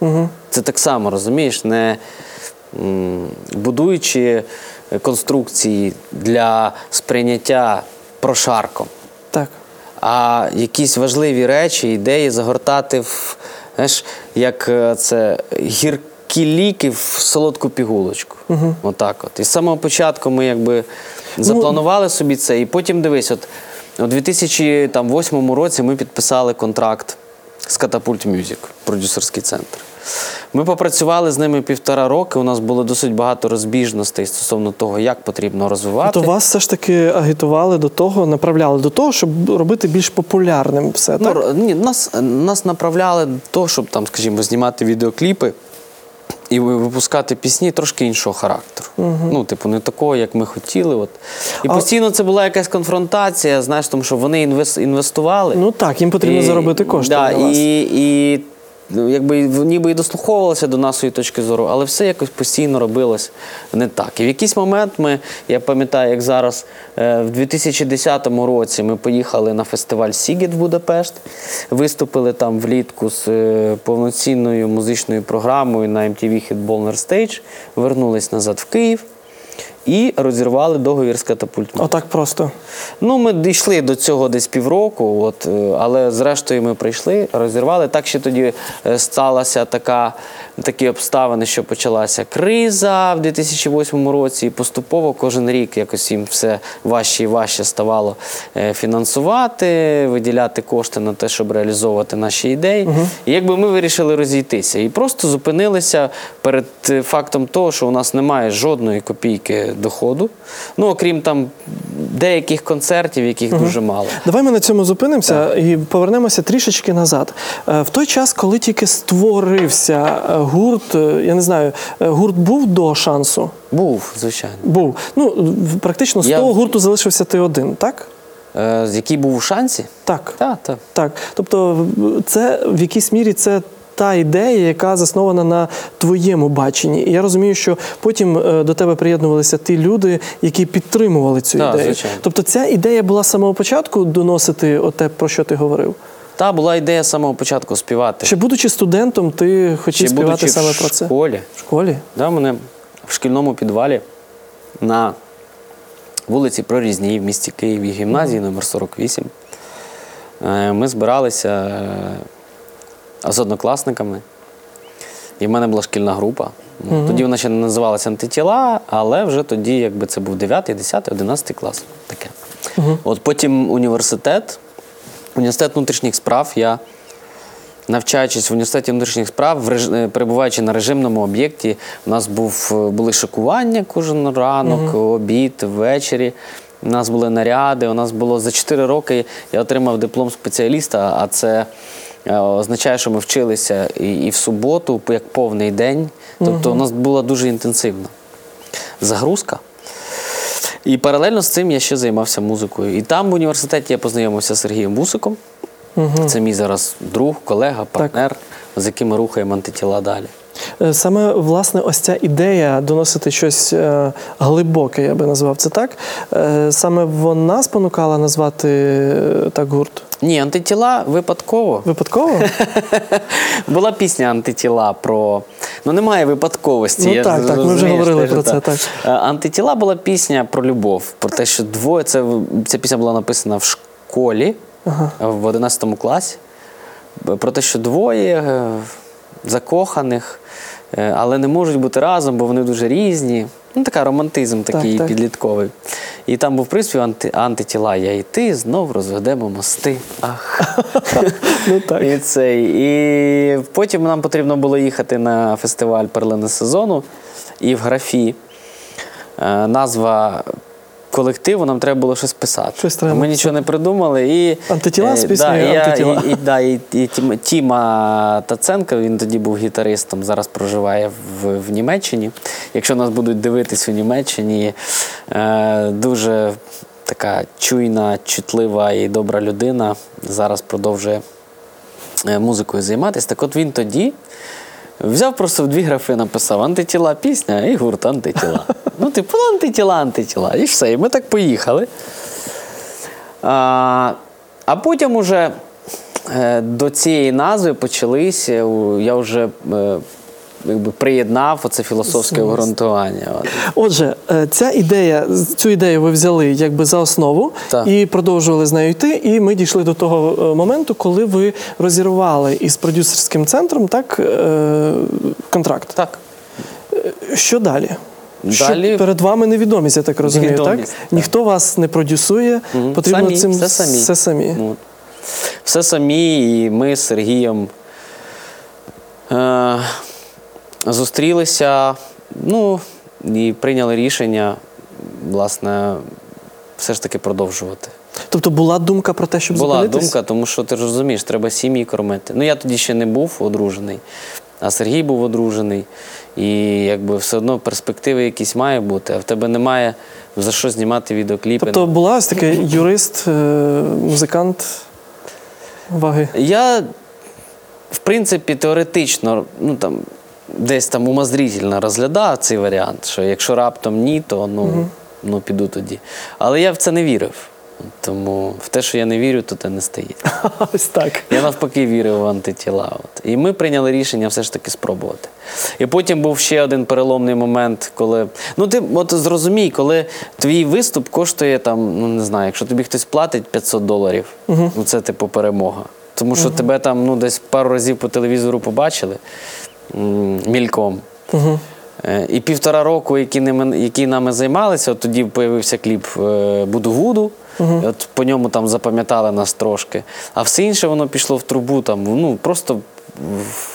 Угу. Це так само, розумієш, не м, будуючи конструкції для сприйняття прошарком, Так. а якісь важливі речі, ідеї загортати в, знаєш, як е, це гіркі ліки в солодку пігулочку. Угу. Отак от. І з самого початку ми якби запланували собі це, і потім дивись, от у 2008 році ми підписали контракт з Catapult Music, продюсерський центр. Ми попрацювали з ними півтора роки. У нас було досить багато розбіжностей стосовно того, як потрібно розвивати. То вас все ж таки агітували до того, направляли до того, щоб робити більш популярним все, Ну, так? ні, нас, нас направляли до того, щоб там, скажімо, знімати відеокліпи і випускати пісні трошки іншого характеру. Ну, типу, не такого, як ми хотіли. От. І А- постійно це була якась конфронтація, знаєш, тому що вони інвестували. Ну так, їм потрібно заробити кошти Да, на вас. І, і якби ніби і дослуховувалися до нашої точки зору, але все якось постійно робилось не так. І в якийсь момент ми, я пам'ятаю, як зараз, е, в 2010 році ми поїхали на фестиваль Сігіт в Будапешт, виступили там влітку з е, повноцінною музичною програмою на MTV Hit Baller Stage, вернулись назад в Київ. І розірвали договір з катапультом. Отак просто. Ну, ми дійшли до цього десь півроку, от, е, але зрештою ми прийшли, розірвали. Так ще тоді е, сталася така, такі обставини, що почалася криза в 2008 році, і поступово кожен рік якось їм все важче і важче ставало е, фінансувати, виділяти кошти на те, щоб реалізовувати наші ідеї. І якби ми вирішили розійтися і просто зупинилися перед фактом того, що у нас немає жодної копійки доходу. Ну, окрім там деяких концертів, яких дуже мало. Давай ми на цьому зупинимося і повернемося трішечки назад. Е, В той час, коли тільки створився е, гурт, е, я не знаю, гурт був до шансу? Був, звичайно. Був. Ну, практично з Я- того гурту залишився ти один, так? Е, який був у шансі? Так. Так, так. Так. Тобто, це в якійсь мірі це. Та ідея, яка заснована на твоєму баченні. І я розумію, що потім е, до тебе приєднувалися ті люди, які підтримували цю Так, ідею. звичайно. Тобто ця ідея була з самого початку доносити те, про що ти говорив. Та була ідея з самого початку співати. Ще будучи студентом, ти хотів Ще співати саме в про це школі. в школі. Да, мене в шкільному підвалі на вулиці Прорізній в місті Києві, гімназії номер 48. Е, Ми збиралися е, з однокласниками. І в мене була шкільна група. Ну, Тоді вона ще не називалася антитіла, але вже тоді, якби це був 9, 10, 11 клас. Таке. От потім університет, університет внутрішніх справ. Я навчаючись в університеті внутрішніх справ, е, перебуваючи на режимному об'єкті, у нас був, е, були шикування кожен ранок, обід, ввечері. У нас були наряди. У нас було за 4 роки я отримав диплом спеціаліста, а це означає, що ми вчилися і, в суботу, як повний день. Тобто у нас була дуже інтенсивна загрузка. І паралельно з цим я ще займався музикою. І там в університеті я познайомився з Сергієм Вусиком. Це мій зараз друг, колега, партнер, з яким ми рухаємо антитіла далі. Е, Саме власне, ось ця ідея доносити щось е, глибоке, я би назвав це так. е, Саме вона спонукала назвати е, так гурт. Ні, антитіла випадково. Випадково? Була пісня антитіла про. Ну, немає випадковості. Ну, я так, так, ми вже говорили про це, так. Е, Антитіла була пісня про любов, про те, що двоє. Це, ця пісня була написана в школі в 11 класі. Про те, що двоє е, закоханих, е, але не можуть бути разом, бо вони дуже різні. Ну, така романтизм такий так. підлітковий. І там був приспів анти, антитіла. Я і ти знов розведемо мости. Ах. Ну так. І, це. і потім нам потрібно було їхати на фестиваль перлини сезону і в графі. е, назва колективу, нам треба було щось писати. Щось треба Ми нічого не придумали. І, Антитіла з е, піснею да, і «Антитіла». І, і, да, і, і Тіма Таценко, він тоді був гітаристом, зараз проживає в, в Німеччині. Якщо нас будуть дивитись у Німеччині, е, дуже така чуйна, чутлива і добра людина зараз продовжує е, музикою займатися. Так от він тоді взяв просто в дві графи, написав антитіла пісня і гурт антитіла. Ну, типу, антитіла, антитіла. І все. І ми так поїхали. А, а потім уже е, до цієї назви почалися, я вже е, якби, приєднав оце філософське обґрунтування. От. Отже, е, ця ідея, цю ідею ви взяли якби за основу Так. і продовжували з нею йти. І ми дійшли до того е, моменту, коли ви розірвали із продюсерським центром так е, контракт. Так. Що далі? Далі- Що перед вами невідомість, я так розумію, Невідомість, так? так. Ніхто вас не продюсує, Мгм. потрібно самі, цим все самі. все самі. Ну, все самі, і ми з Сергієм е, зустрілися, ну, і прийняли рішення, власне, все ж таки продовжувати. Тобто була думка про те, щоб Була зупинитись? думка, тому що ти розумієш, треба сім'ї кормити. Ну, я тоді ще не був одружений, а Сергій був одружений. І якби все одно перспективи якісь має бути, а в тебе немає за що знімати відеокліпи. Тобто була ось такий юрист, е, музикант ваги. Я, в принципі, теоретично, ну там десь там умозрительно розглядав цей варіант, що якщо раптом ні, то ну, ну піду тоді. Але я в це не вірив. Тому в те, що я не вірю, то те не стається. Ось так. Я навпаки вірив в антитіла. От. І ми прийняли рішення все ж таки спробувати. І потім був ще один переломний момент, коли. Ну, ти от зрозумій, коли твій виступ коштує там, ну не знаю, якщо тобі хтось платить 500 доларів, ну це типу перемога. Тому що тебе там ну, десь пару разів по телевізору побачили мільком. Угу. І півтора року, які, ними, які нами займалися, от тоді з'явився кліп е, Буду-Гуду. І От по ньому там запам'ятали нас трошки. А все інше воно пішло в трубу, там, ну, просто в-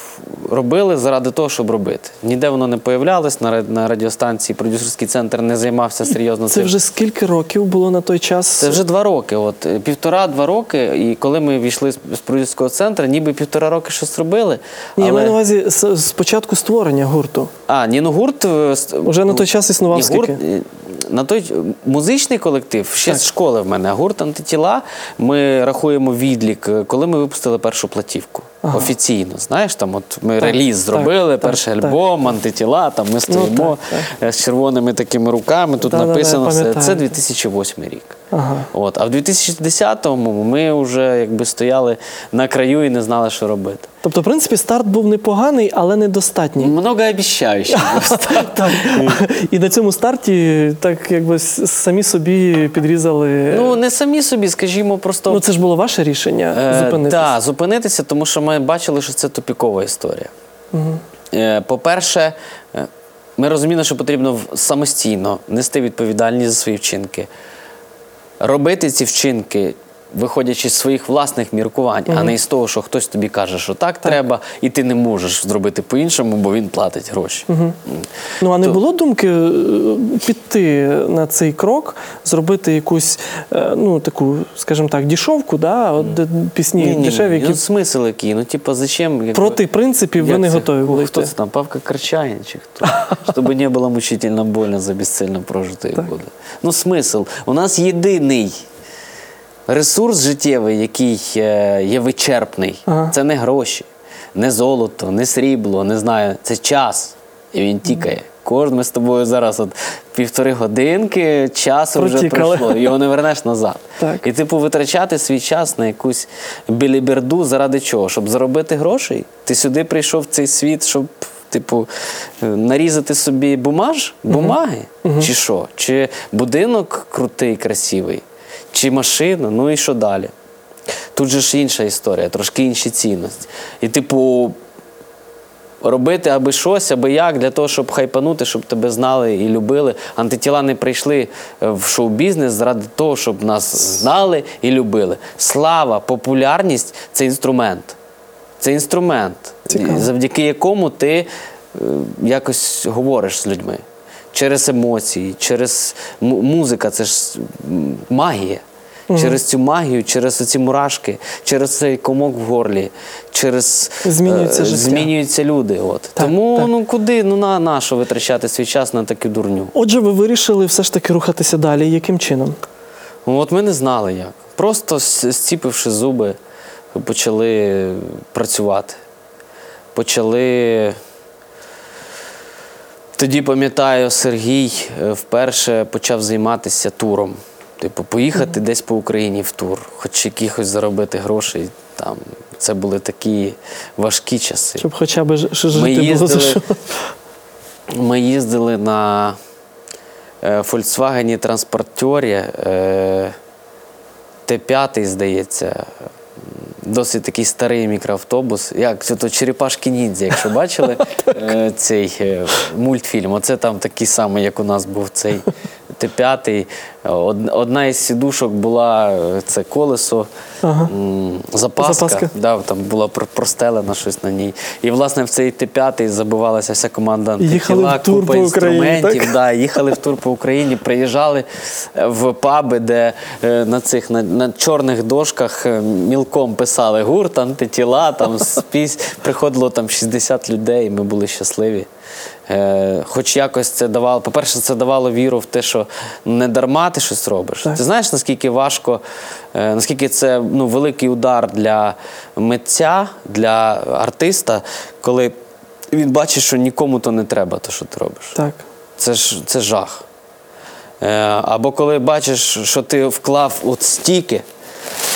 робили заради того, щоб робити. Ніде воно не появлялось на, радіостанції, продюсерський центр не займався серйозно Це цим. вже скільки років було на той час? Це вже два роки. От е, півтора-два роки. І коли ми війшли з продюсерського центру, ніби півтора роки щось робили. Ні, я маю на увазі з, з початку створення гурту. А, ні, ну гурт. е, Уже на той час існував Ні, скільки? е, на той музичний колектив ще з школи в мене. А гурт антитіла. Ми рахуємо відлік, коли ми випустили першу платівку. Офіційно, знаєш, там от ми реліз зробили, так, перший так. Ну, альбом, антитіла, там ми стоїмо так, е, з червоними такими руками. Тут Да-да-да, написано все. пам'ятаю. Це 2008 рік. Ага. От. А в 2010-му ми вже якби стояли на краю і не знали, що робити. Тобто, в принципі, старт був непоганий, але недостатній. Многообіщаючий. Так. І на цьому старті так якби самі собі підрізали. Ну, не самі собі, скажімо, просто. Ну, це ж було ваше рішення Е, зупинитися. Так, зупинитися, тому що ми бачили, що це тупікова історія. Е, По-перше, е, ми розуміли, що потрібно самостійно нести відповідальність за свої вчинки, робити ці вчинки. Виходячи з своїх власних міркувань, а не із того, що хтось тобі каже, що так, треба, і ти не можеш зробити по-іншому, бо він платить гроші. М. Ну а не було думки е, піти на цей крок, зробити якусь е, ну таку, скажімо так, дішовку, да? От, пісні Ні, ні, дешеві, ні. які Ну, смисл який? Ну, типа, зачем? якби- проти принципів ви не це? готові були Хто це там? Павка Карчаїн чи хто? Щоб не було мучительно больно за безцельно прожитої годи. Ну, смисл. У нас єдиний ресурс життєвий, який е, є вичерпний. Ага. Це не гроші, не золото, не срібло, не знаю. Це час. І він тікає. Кожен ми з тобою зараз от півтори годинки часу вже пройшло, його не вернеш назад. Так. І типу витрачати свій час на якусь біліберду заради чого? Щоб заробити грошей? Ти сюди прийшов в цей світ, щоб, типу, е, нарізати собі бумаж, бумаги? Чи що? Чи будинок крутий, красивий, чи машина? Ну і що далі? Тут же ж інша історія, трошки інші цінності. І, типу, робити аби щось, аби як, для того, щоб хайпанути, щоб тебе знали і любили. Антитіла не прийшли е, в шоу-бізнес заради того, щоб нас знали і любили. Слава, популярність це інструмент. Це інструмент, Цікаво. завдяки якому ти е, якось говориш з людьми. через емоції, через му- музика, це ж магія. Через цю магію, через ці мурашки, через цей комок в горлі, через Змінюється е, життя. змінюються люди. От. Так, Тому так. ну куди ну на, на що витрачати свій час на таку дурню? Отже, ви вирішили все ж таки рухатися далі. Яким чином? Ну, От ми не знали як. Просто зціпивши зуби, почали працювати. Почали. Тоді пам'ятаю, Сергій е, вперше почав займатися туром. Типу, поїхати десь по Україні в тур, хоч якихось заробити грошей. Там. Це були такі важкі часи. Щоб хоча б ж- ж- Ми жити було за що. ми їздили на е, Volkswagen транспортері е, Т5, здається. Досить такий старий мікроавтобус. Як це то черепашки ніндзя, якщо бачили е, цей е, мультфільм. Оце там такий самий, як у нас був цей Т5. Одна із сідушок була е, це колесо, Ага. запаска. Запаска. Да, там була про- простелена щось на ній. І, власне, в цей Т5 забивалася вся команда Їхали антитіла, купа Україні, інструментів. Да, їхали в тур по Україні, приїжджали е, в паби, де е, на цих на, на чорних дошках мілком писали гурт, антитіла, там спісь. Приходило там 60 людей, і ми були щасливі. Е, хоч якось це давало, по-перше, це давало віру в те, що не дарма ти щось робиш. Так. Ти знаєш, наскільки важко, е, наскільки це ну, великий удар для митця, для артиста, коли він бачить, що нікому то не треба, те, що ти робиш. Так. Це ж це жах. Е, або коли бачиш, що ти вклав от стільки,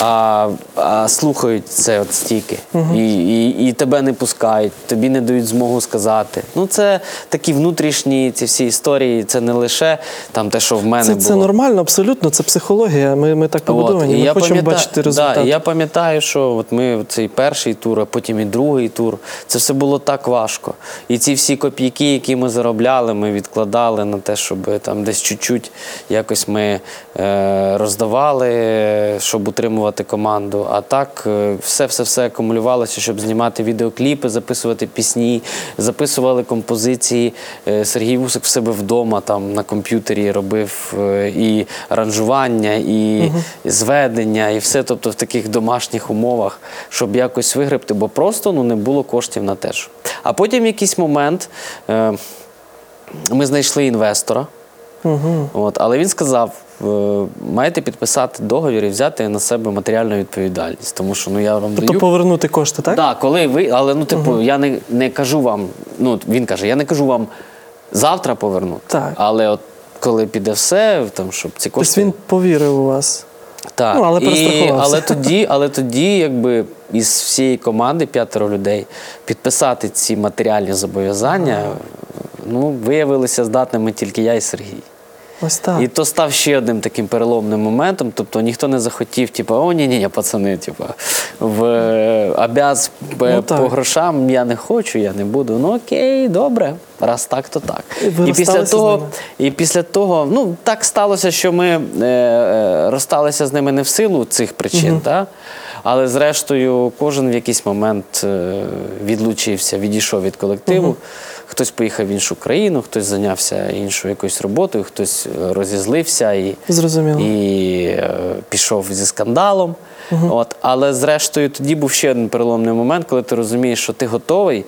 а, а слухають це от стільки, і, і, і тебе не пускають, тобі не дають змогу сказати. Ну, це такі внутрішні ці всі історії, це не лише там те, що в мене Це, було. це нормально, абсолютно, це психологія. Ми, ми так побудовані. і Ми я хочемо бачити результат. Да, і я пам'ятаю, що от ми цей перший тур, а потім і другий тур. Це все було так важко. І ці всі копійки, які ми заробляли, ми відкладали на те, щоб там десь чуть-чуть якось ми е, роздавали, щоб утримувати команду. А так е, все-все-все акумулювалося, щоб знімати відеокліпи, записувати пісні, записували композиції. Е, Сергій Вусик в себе вдома там на комп'ютері робив е, і аранжування, і зведення, і все, тобто в таких домашніх умовах, щоб якось вигребти, бо просто ну, не було коштів на те. ж. А потім в якийсь момент е, ми знайшли інвестора. Угу. От, але він сказав: маєте підписати договір і взяти на себе матеріальну відповідальність. Тому що ну я вам Тобто даю. повернути кошти, так? Так, коли ви, але ну, типу, я не, не кажу вам, ну він каже, я не кажу вам завтра повернути. Так. Але от коли піде все, там, щоб ці кошти. Тобто він повірив у вас. Так. Ну, але і, але тоді, але тоді, якби із всієї команди п'ятеро людей підписати ці матеріальні зобов'язання, ну, виявилися здатними тільки я і Сергій. Ось так. І то став ще одним таким переломним моментом. Тобто ніхто не захотів, типу, о, ні, ні, ні, пацани, типу, в обяз е, Ну, так. по грошам я не хочу, я не буду. Ну окей, добре, раз так, то так. І І після того, і після того, ну так сталося, що ми е, е, розсталися з ними не в силу цих причин, та? але зрештою кожен в якийсь момент е, відлучився, відійшов від колективу. Хтось поїхав в іншу країну, хтось зайнявся іншою якоюсь роботою, хтось е, розізлився і, Зрозуміло. і е, пішов зі скандалом. От, але зрештою тоді був ще один переломний момент, коли ти розумієш, що ти готовий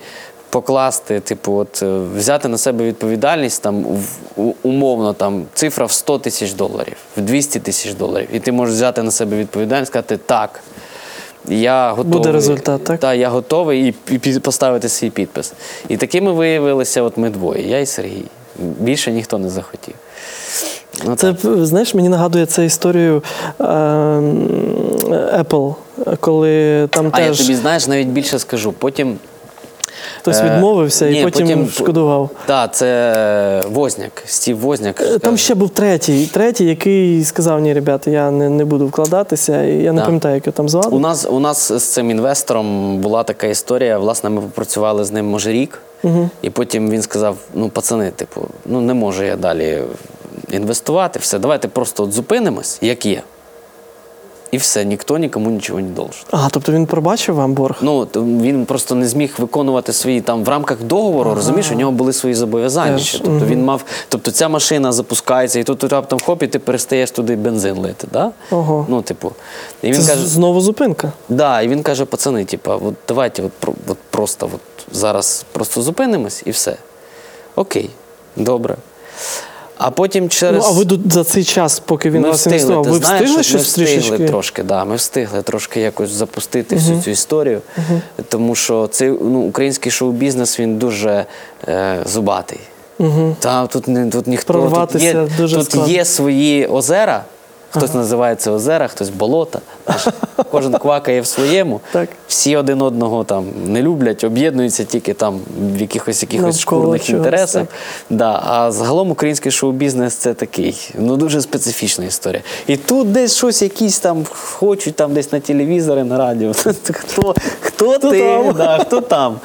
покласти, типу, от, е, взяти на себе відповідальність там в- у- умовно там цифра в 100 тисяч доларів, в 200 тисяч доларів. І ти можеш взяти на себе відповідальність, сказати так. Я готовий. Буде результат, так? Та, я готовий і, і поставити свій підпис. І такими виявилися от ми двоє, я і Сергій. Більше ніхто не захотів. Ну, Це так. знаєш, мені нагадує це історію е, Apple, коли там А я тобі знаєш, навіть більше скажу. Потім хтось е, відмовився ні, і потім, потім- шкодував. Так, це Возняк, Стів Возняк. Е, Там Е, ще був третій, третій, який сказав: ні, ребята, я не, не буду вкладатися. І я не Да. пам'ятаю, як його там звали. У нас, у нас з цим інвестором була така історія. Власне, ми попрацювали з ним може рік, і потім він сказав: ну, пацани, типу, ну не можу я далі інвестувати, все, давайте просто от зупинимось, як є. І все, ніхто нікому нічого не должен. А, тобто він пробачив вам борг? Ну, він просто не зміг виконувати свої там в рамках договору, розумієш, у нього були свої зобов'язання. Ще. Тобто він мав, тобто ця машина запускається, і тут раптом хоп, і ти перестаєш туди бензин лити. Да? Ого. Ну, типу. І він Це каже, знову зупинка. да, і він каже, пацани, типа, от давайте от, от просто от зараз просто зупинимось і все. Окей, добре. А потім через. Ну, а ви за цей час, поки він ми вас встигли, інвестував, ти ви знаєш, встигли ми встигли трішечки? трошки, да, ми встигли трошки якось запустити всю цю історію, тому що цей ну, український шоу-бізнес він дуже е, зубатий. Та, тут, не, тут ніхто тут є, дуже тут складно. є свої озера. Хтось називає це озера, хтось болота. Кожен квакає в своєму. Так. Всі один одного там не люблять, об'єднуються тільки там в якихось якихось шкурних інтересах. Да, а загалом український шоу-бізнес це такий, ну дуже специфічна історія. І тут десь щось якісь там хочуть там десь на телевізори, на радіо. Хто, хто ти? Да, хто там?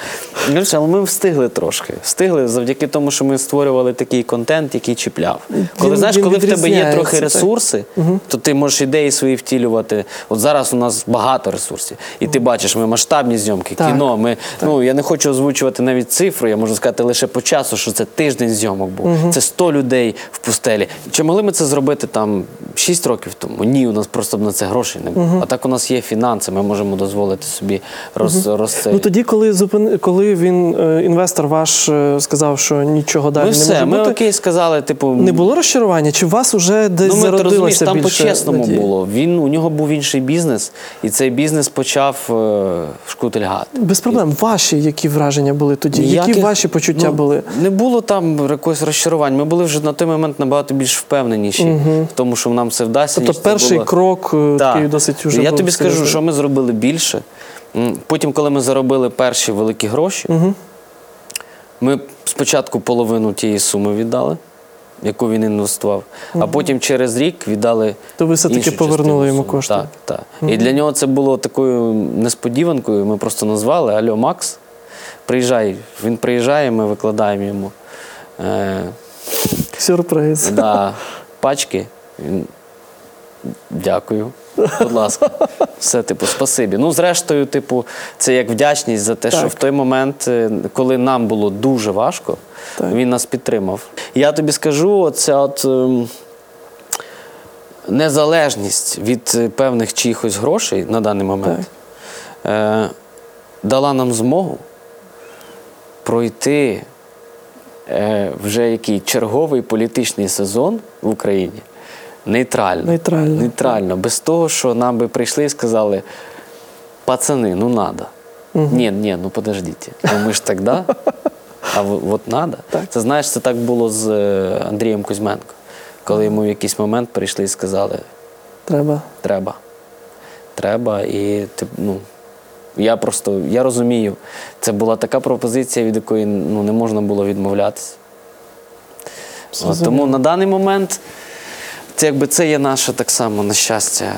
Коротше, Але ми встигли трошки. Встигли завдяки тому, що ми створювали такий контент, який чіпляв. Коли Він- знаєш, він коли в тебе є трохи так. ресурси, то ти можеш ідеї свої втілювати. От зараз у нас багато ресурсів. І ти бачиш, ми масштабні зйомки, Так. кіно. Ми, ну, я не хочу озвучувати навіть цифру, я можу сказати лише по часу, що це тиждень зйомок був. Це 100 людей в пустелі. Чи могли ми це зробити там 6 років тому? Ні, у нас просто б на це грошей не було. А так у нас є фінанси, ми можемо дозволити собі роз, роз, Ну тоді, коли зупини, коли він е, інвестор ваш е, сказав, що нічого далі Ми не все, може ми бути. окей сказали, типу. Не було розчарування? Чи у вас уже десь Ну, ми ти розумієш, зародилося там більше по-чесному надії? було. Він у нього був інший бізнес, і цей бізнес почав е, шкутильгати. Без проблем. Ваші які враження були тоді? Які ваші почуття ну, були? Не було там якогось розчарувань. Ми були вже на той момент набагато більш впевненіші в тому, що нам це вдасться. Тобто ніж це перший було. крок е, Так. такий досить уже Я тобі скажу, що ми зробили більше. Потім, коли ми заробили перші великі гроші, ми спочатку половину тієї суми віддали, яку він інвестував, а потім через рік віддали. То ви все-таки повернули йому кошти? Так, так. І для нього це було такою несподіванкою. Ми просто назвали Альо Макс, приїжджай. Він приїжджає, ми викладаємо йому. Е, Сюрприз. Да, пачки. Дякую. Будь ласка. Все, типу, спасибі. Ну, зрештою, типу, це як вдячність за те, що в той момент, е, коли нам було дуже важко, Так. він нас підтримав. Я тобі скажу, оця от. ем, Незалежність від е, певних чиїхось грошей на даний момент е, дала нам змогу пройти е, вже який черговий політичний сезон в Україні нейтрально. Нейтрально. Нейтрально, без того, що нам би прийшли і сказали: пацани, ну надо. Ні, ні, ну подождіть. Ну ми ж так, да? А от надо. Так. Це знаєш, це так було з е, Андрієм Кузьменко, коли йому в якийсь момент прийшли і сказали: Треба. треба. Треба. І ну, я просто я розумію, це була така пропозиція, від якої ну, не можна було відмовлятися. Тому на даний момент це, якби, це є наше так само на щастя.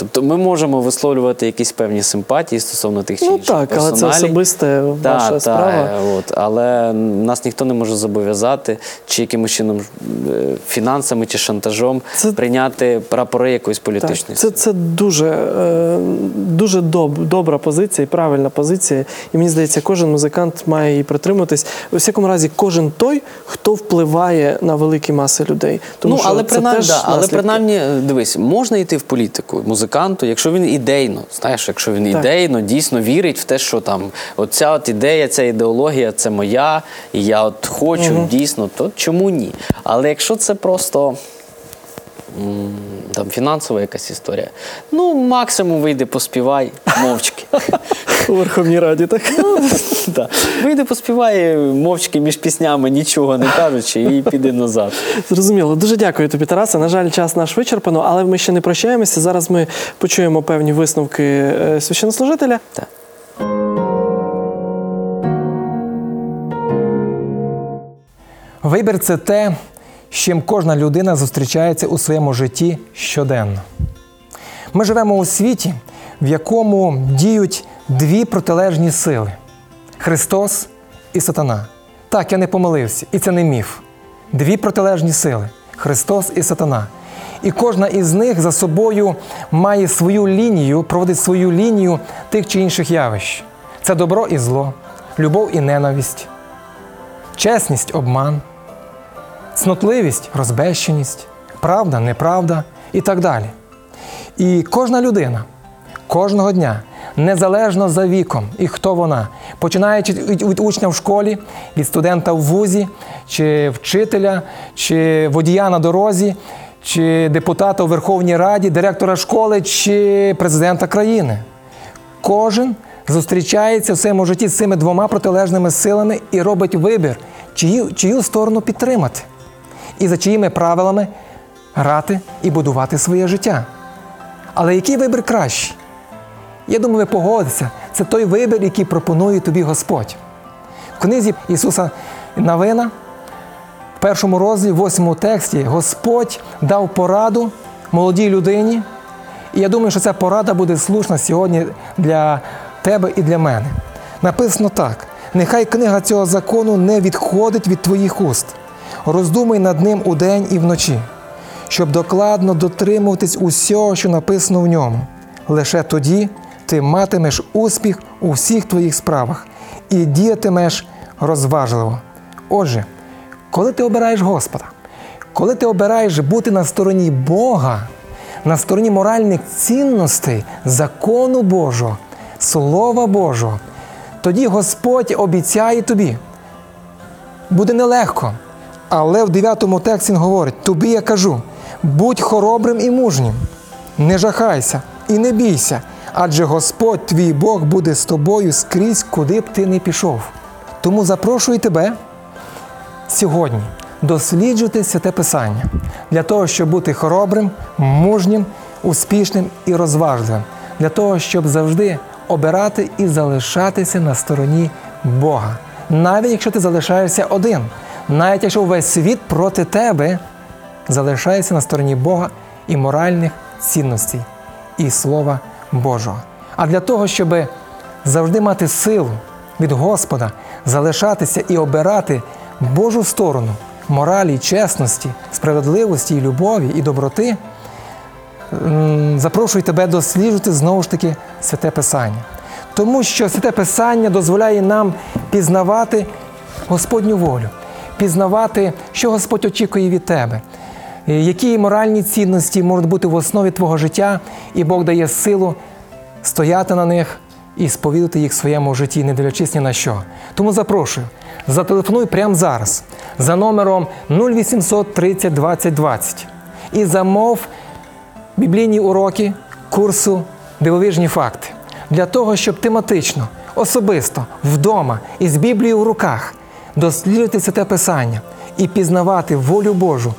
Тобто ми можемо висловлювати якісь певні симпатії стосовно тих чи Ну інших так, але це персоналій. особисте Та, ваша та, справа. От, але нас ніхто не може зобов'язати чи якимось чином е, фінансами чи шантажом Це- прийняти прапори якоїсь Так, політичної це, це дуже, е, дуже доб, добра позиція і правильна позиція. І мені здається, кожен музикант має її притримуватись. У всякому разі, кожен той, хто впливає на великі маси людей. Тому ну, що але це принаймні, теж да, але наслідки. принаймні, дивись, можна йти в політику музиканту, якщо він ідейно, знаєш, якщо він Так. ідейно дійсно вірить в те, що там оця от ідея, ця ідеологія це моя, і я от хочу дійсно, то чому ні? Але якщо це просто. Там фінансова якась історія. Ну, максимум вийди, поспівай мовчки. у Верховній Раді, так? Да. Вийди, поспівай мовчки між піснями, нічого не кажучи, і піди назад. Зрозуміло. Дуже дякую тобі, Тарасе. На жаль, час наш вичерпано, але ми ще не прощаємося. Зараз ми почуємо певні висновки е, священнослужителя. Так. Вибір це те, з чим кожна людина зустрічається у своєму житті щоденно. Ми живемо у світі, в якому діють дві протилежні сили Христос і Сатана. Так, я не помилився, і це не міф. Дві протилежні сили Христос і Сатана. І кожна із них за собою має свою лінію, проводить свою лінію тих чи інших явищ. Це добро і зло, любов і ненависть, чесність, обман, цнотливість, розбещеність, правда, неправда і так далі. І кожна людина кожного дня, незалежно за віком і хто вона, починаючи від учня в школі, від студента в вузі, чи вчителя, чи водія на дорозі, чи депутата у Верховній Раді, директора школи, чи президента країни. Кожен зустрічається в своєму житті з цими двома протилежними силами і робить вибір, чию, чию сторону підтримати, і за чиїми правилами грати і будувати своє життя. Але який вибір кращий? Я думаю, ви погодитеся, це той вибір, який пропонує тобі Господь. В книзі Ісуса Навина, в першому розділі, в восьмому тексті, Господь дав пораду молодій людині. І я думаю, що ця порада буде слушна сьогодні для тебе і для мене. Написано так: нехай книга цього закону не відходить від твоїх уст. Роздумай над ним удень і вночі, щоб докладно дотримуватись усього, що написано в ньому. Лише тоді ти матимеш успіх у всіх твоїх справах і діятимеш розважливо. Отже, коли ти обираєш Господа, коли ти обираєш бути на стороні Бога, на стороні моральних цінностей, закону Божого, Слова Божого, тоді Господь обіцяє тобі. Буде нелегко. Але в 9 тексті він говорить: тобі я кажу, будь хоробрим і мужнім, не жахайся і не бійся, адже Господь твій Бог буде з тобою скрізь, куди б ти не пішов. Тому запрошую тебе сьогодні досліджувати святе Писання для того, щоб бути хоробрим, мужнім, успішним і розважливим, для того, щоб завжди обирати і залишатися на стороні Бога. Навіть якщо ти залишаєшся один, навіть якщо весь світ проти тебе, залишаєшся на стороні Бога і моральних цінностей і Слова Божого. А для того, щоб завжди мати силу від Господа, залишатися і обирати Божу сторону моралі, чесності, справедливості, і любові і доброти, запрошую тебе досліджувати знову ж таки святе Писання. Тому що святе Писання дозволяє нам пізнавати Господню волю, пізнавати, що Господь очікує від тебе, е, які моральні цінності можуть бути в основі твого життя, і Бог дає силу стояти на них і сповідати їх в своєму житті, не дивлячись ні на що. Тому запрошую, зателефонуй прямо зараз за номером 0800 30 20 20 і замов біблійні уроки курсу Дивовижні факти для того, щоб тематично, особисто, вдома і з Біблією в руках досліджувати святе Писання і пізнавати волю Божу,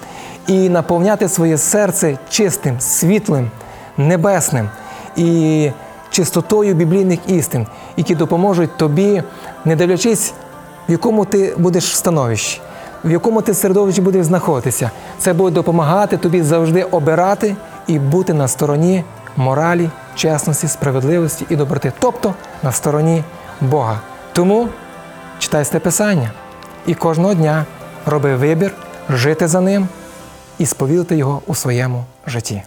і наповняти своє серце чистим, світлим, небесним і чистотою біблійних істин, які допоможуть тобі, не дивлячись, в якому ти будеш становищі, в якому ти середовищі будеш знаходитися. Це буде допомагати тобі завжди обирати і бути на стороні моралі, чесності, справедливості і доброти, тобто на стороні Бога. Тому читай це Писання і кожного дня роби вибір жити за ним і сповідати його у своєму житті.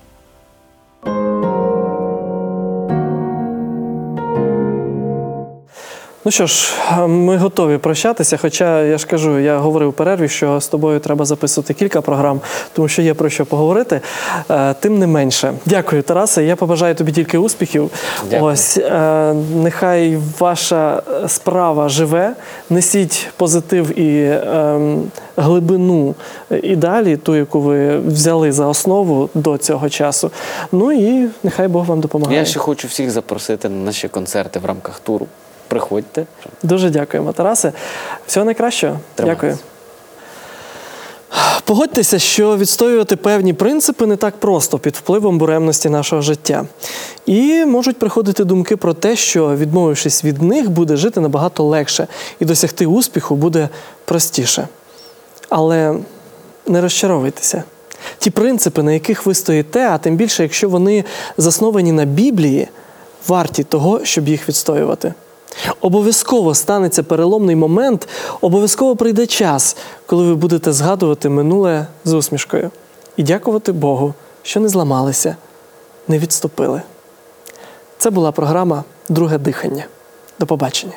Ну що ж, ми готові прощатися. Хоча я ж кажу, я говорив у перерві, що з тобою треба записувати кілька програм, тому що є про що поговорити. Е, Тим не менше, дякую, Тарасе. Я побажаю тобі тільки успіхів. Дякую. Ось е, нехай ваша справа живе, несіть позитив і е, глибину і далі, ту, яку ви взяли за основу до цього часу. Ну і нехай Бог вам допомагає. Я ще хочу всіх запросити на наші концерти в рамках туру. Приходьте. Дуже дякуємо, Тарасе. Всього найкращого. Тримайтесь. Дякую. Погодьтеся, що відстоювати певні принципи не так просто під впливом буремності нашого життя. І можуть приходити думки про те, що, відмовившись від них, буде жити набагато легше і досягти успіху буде простіше. Але не розчаровуйтеся. Ті принципи, на яких ви стоїте, а тим більше, якщо вони засновані на Біблії, варті того, щоб їх відстоювати. Обов'язково станеться переломний момент, обов'язково прийде час, коли ви будете згадувати минуле з усмішкою і дякувати Богу що не зламалися, не відступили. Це була програма Друге дихання. До побачення.